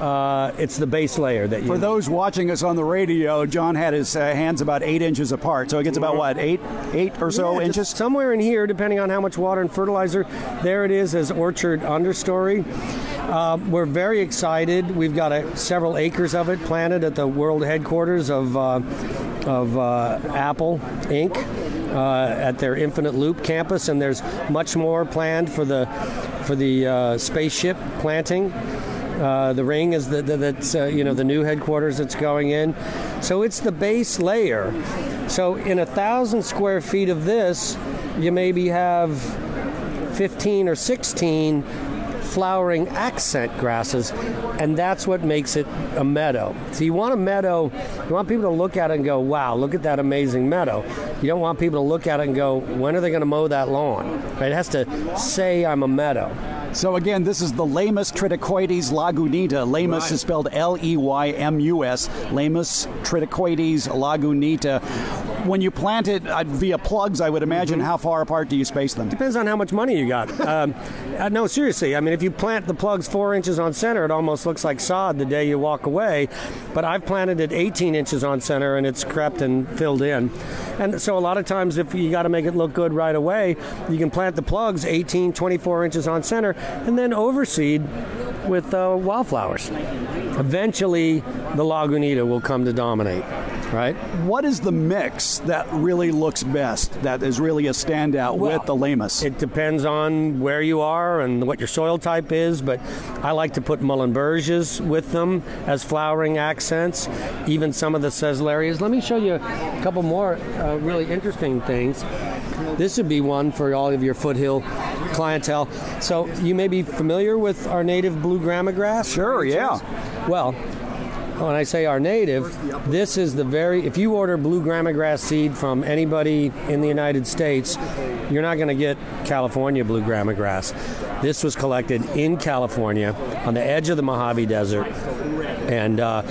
Uh, it's the base layer that you. For those watching us on the radio, John had his uh, hands about eight inches apart, so it gets about what eight, eight or so Yeah, inches. somewhere in here, depending on how much water and fertilizer. There it is as orchard understory. Uh, we're very excited. We've got a, several acres of it planted at the world headquarters of uh, of uh, Apple Inc. Uh, at their Infinite Loop campus, and there's much more planned for the for the uh, spaceship planting. Uh, the ring is the, the that's uh, you know the new headquarters that's going in, so it's the base layer. So in a thousand square feet of this, you maybe have 15 or 16 flowering accent grasses, and that's what makes it a meadow. So you want a meadow, you want people to look at it and go, wow, look at that amazing meadow. You don't want people to look at it and go, when are they going to mow that lawn? Right? It has to say I'm a meadow. So again, this is the Leymus triticoides lagunita. Leymus Right. is spelled L-E-Y-M-U-S. Leymus triticoides lagunita. When you plant it uh, via plugs, I would imagine, how far apart do you space them? Depends on how much money you got. Um, uh, no, seriously. I mean, if you plant the plugs four inches on center, it almost looks like sod the day you walk away. But I've planted it 18 inches on center, and it's crept and filled in. And so a lot of times, if you got to make it look good right away, you can plant the plugs 18, 24 inches on center, and then overseed with uh, wildflowers. Eventually, the Lagunita will come to dominate. Right? What is the mix that really looks best, that is really a standout with the Leymus? It depends on where you are and what your soil type is, but I like to put Muhlenbergias with them as flowering accents, even some of the Seslerias. Let me show you a couple more uh, really interesting things. This would be one for all of your foothill clientele. So you may be familiar with our native blue grama grass. Sure, yeah. Well, when I say our native, this is the very, if you order blue grama grass seed from anybody in the United States, you're not going to get California blue grama grass. This was collected in California on the edge of the Mojave Desert. And uh,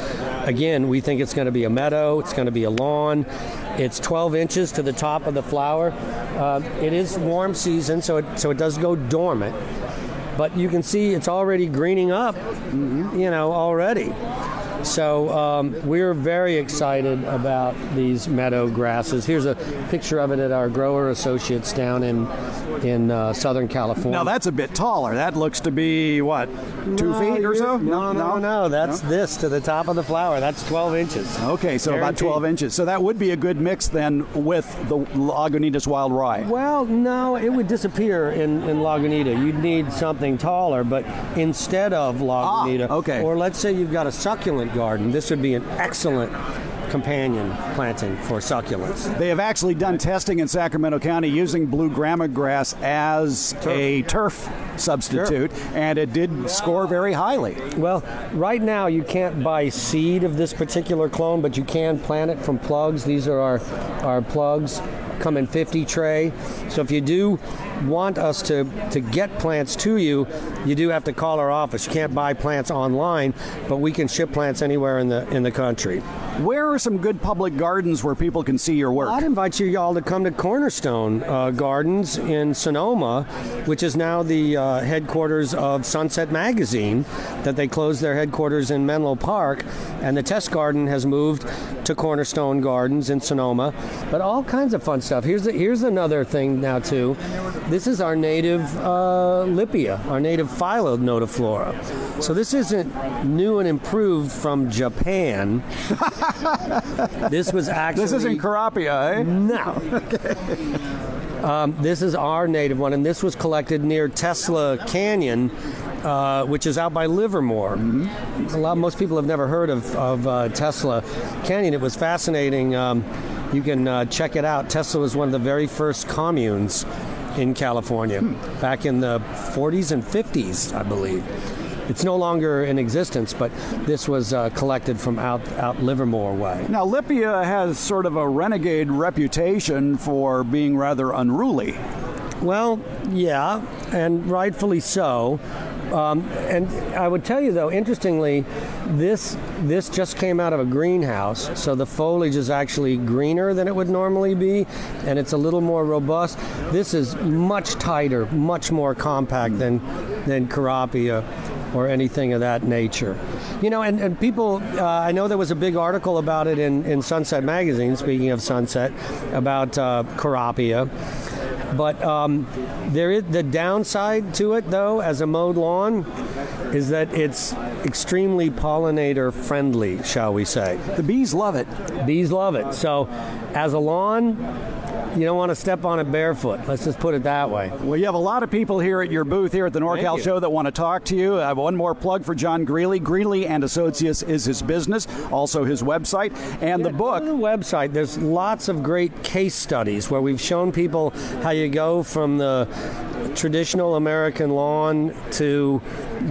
again, we think it's going to be a meadow, it's going to be a lawn. It's 12 inches to the top of the flower. Uh, it is warm season, so it, so it does go dormant. But you can see it's already greening up, you know, already. So um, we're very excited about these meadow grasses. Here's a picture of it at our grower associates down in in uh, Southern California. Now that's a bit taller. That looks to be what, two No, feet or so? No, no, no. That's this to the top of the flower. That's 12 inches. Okay, so about 12 inches. So that would be a good mix then with the Lagunitas wild rye. Well, no, it would disappear in, in Lagunita. You'd need something taller, but instead of Lagunita, okay. or let's say you've got a succulent garden, this would be an excellent companion planting for succulents. They have actually done testing in Sacramento County using blue grama grass as a turf substitute, and it did score very highly. Well, right now you can't buy seed of this particular clone, but you can plant it from plugs. These are our, our plugs. Come in 50 tray. So if you do want us to, to get plants to you, you do have to call our office. You can't buy plants online, but we can ship plants anywhere in the in the country. Where are some good public gardens where people can see your work? I'd invite you all to come to Cornerstone uh, Gardens in Sonoma, which is now the uh, headquarters of Sunset Magazine. That they closed their headquarters in Menlo Park, and the test garden has moved to Cornerstone Gardens in Sonoma. But all kinds of fun stuff. Here's the, here's another thing now too. This is our native uh, Lippia, our native Phyla nodiflora. So this isn't new and improved from Japan. this was actually This isn't Kurapia, eh? No. um, this is our native one, and this was collected near Tesla Canyon, uh, which is out by Livermore. A lot, most people have never heard of, of uh, Tesla Canyon. It was fascinating. Um, You can uh, check it out. Tesla was one of the very first communes in California back in the 40s and 50s, I believe. It's no longer in existence, but this was uh, collected from out, out Livermore way. Now, Lippia has sort of a renegade reputation for being rather unruly. Well, yeah, and rightfully so. Um, and I would tell you, though, interestingly, this this just came out of a greenhouse, so the foliage is actually greener than it would normally be, and it's a little more robust. This is much tighter, much more compact than than Kurapia or anything of that nature. You know, and, and people, uh, I know there was a big article about it in, in Sunset Magazine, speaking of Sunset, about uh, Kurapia. But um, there is the downside to it, though, as a mowed lawn, is that it's extremely pollinator friendly, shall we say. The bees love it. Bees love it. So, as a lawn, you don't want to step on it barefoot. Let's just put it that way. Well, you have a lot of people here at your booth here at the NorCal show that want to talk to you. I have one more plug for John Greenlee. Greenlee and Associates is his business, also his website, and the book. the website, there's lots of great case studies where we've shown people how you go from the traditional American lawn to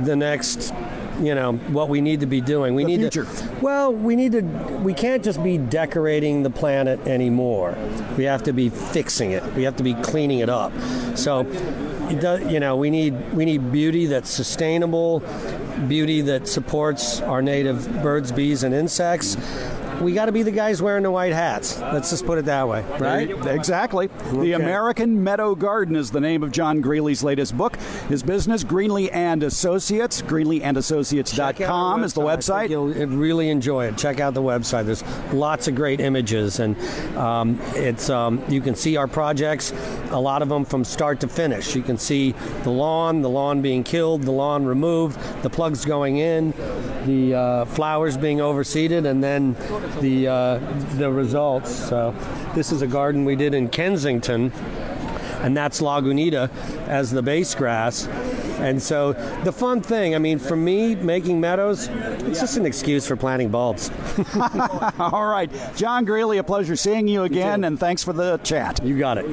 the next you know what we need to be doing. We The need future. to well, we need to we can't just be decorating the planet anymore. We have to be fixing it. We have to be cleaning it up. So does, you know, we need we need beauty that's sustainable, beauty that supports our native birds, bees and insects. We got to be the guys wearing the white hats. Let's just put it that way, right? Exactly. The American Meadow Garden is the name of John Greenlee's latest book. His business, Greenlee and Associates. GreenleeandAssociates.com is the website. You'll really enjoy it. Check out the website. There's lots of great images, and um, it's um, you can see our projects, a lot of them from start to finish. You can see the lawn, the lawn being killed, the lawn removed, the plugs going in, the uh, flowers being overseeded, and then the uh, the results. So this is a garden we did in Kensington and that's Lagunita as the base grass. And so the fun thing, I mean, for me, making meadows, it's just an excuse for planting bulbs. All right. John Greenlee, a pleasure seeing you again, and thanks for the chat. You got it.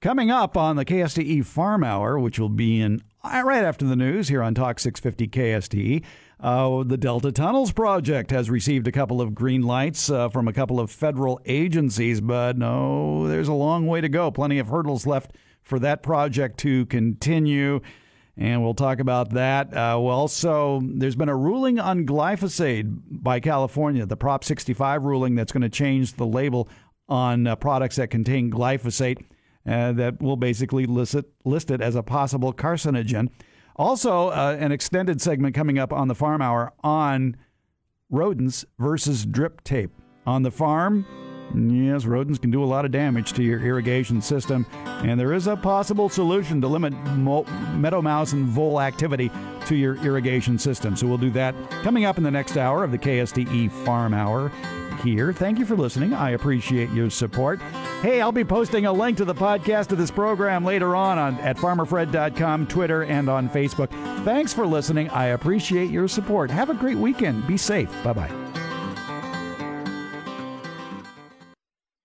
Coming up on the KSTE Farm Hour, which will be in right after the news here on Talk 650 KSTE. Uh, the Delta Tunnels Project has received a couple of green lights uh, from a couple of federal agencies, but no, there's a long way to go. Plenty of hurdles left for that project to continue. And we'll talk about that. Uh, well, also, there's been a ruling on glyphosate by California, the Prop 65 ruling that's going to change the label on uh, products that contain glyphosate uh, that will basically list it, list it as a possible carcinogen. Also, uh, an extended segment coming up on the Farm Hour on rodents versus drip tape. On the farm, yes, rodents can do a lot of damage to your irrigation system, and there is a possible solution to limit mo- meadow mouse and vole activity to your irrigation system. So we'll do that coming up in the next hour of the KSTE Farm Hour here. Thank you for listening. I appreciate your support. Hey, I'll be posting a link to the podcast of this program later on, on at farmerfred.com, Twitter, and on Facebook. Thanks for listening. I appreciate your support. Have a great weekend. Be safe. Bye bye.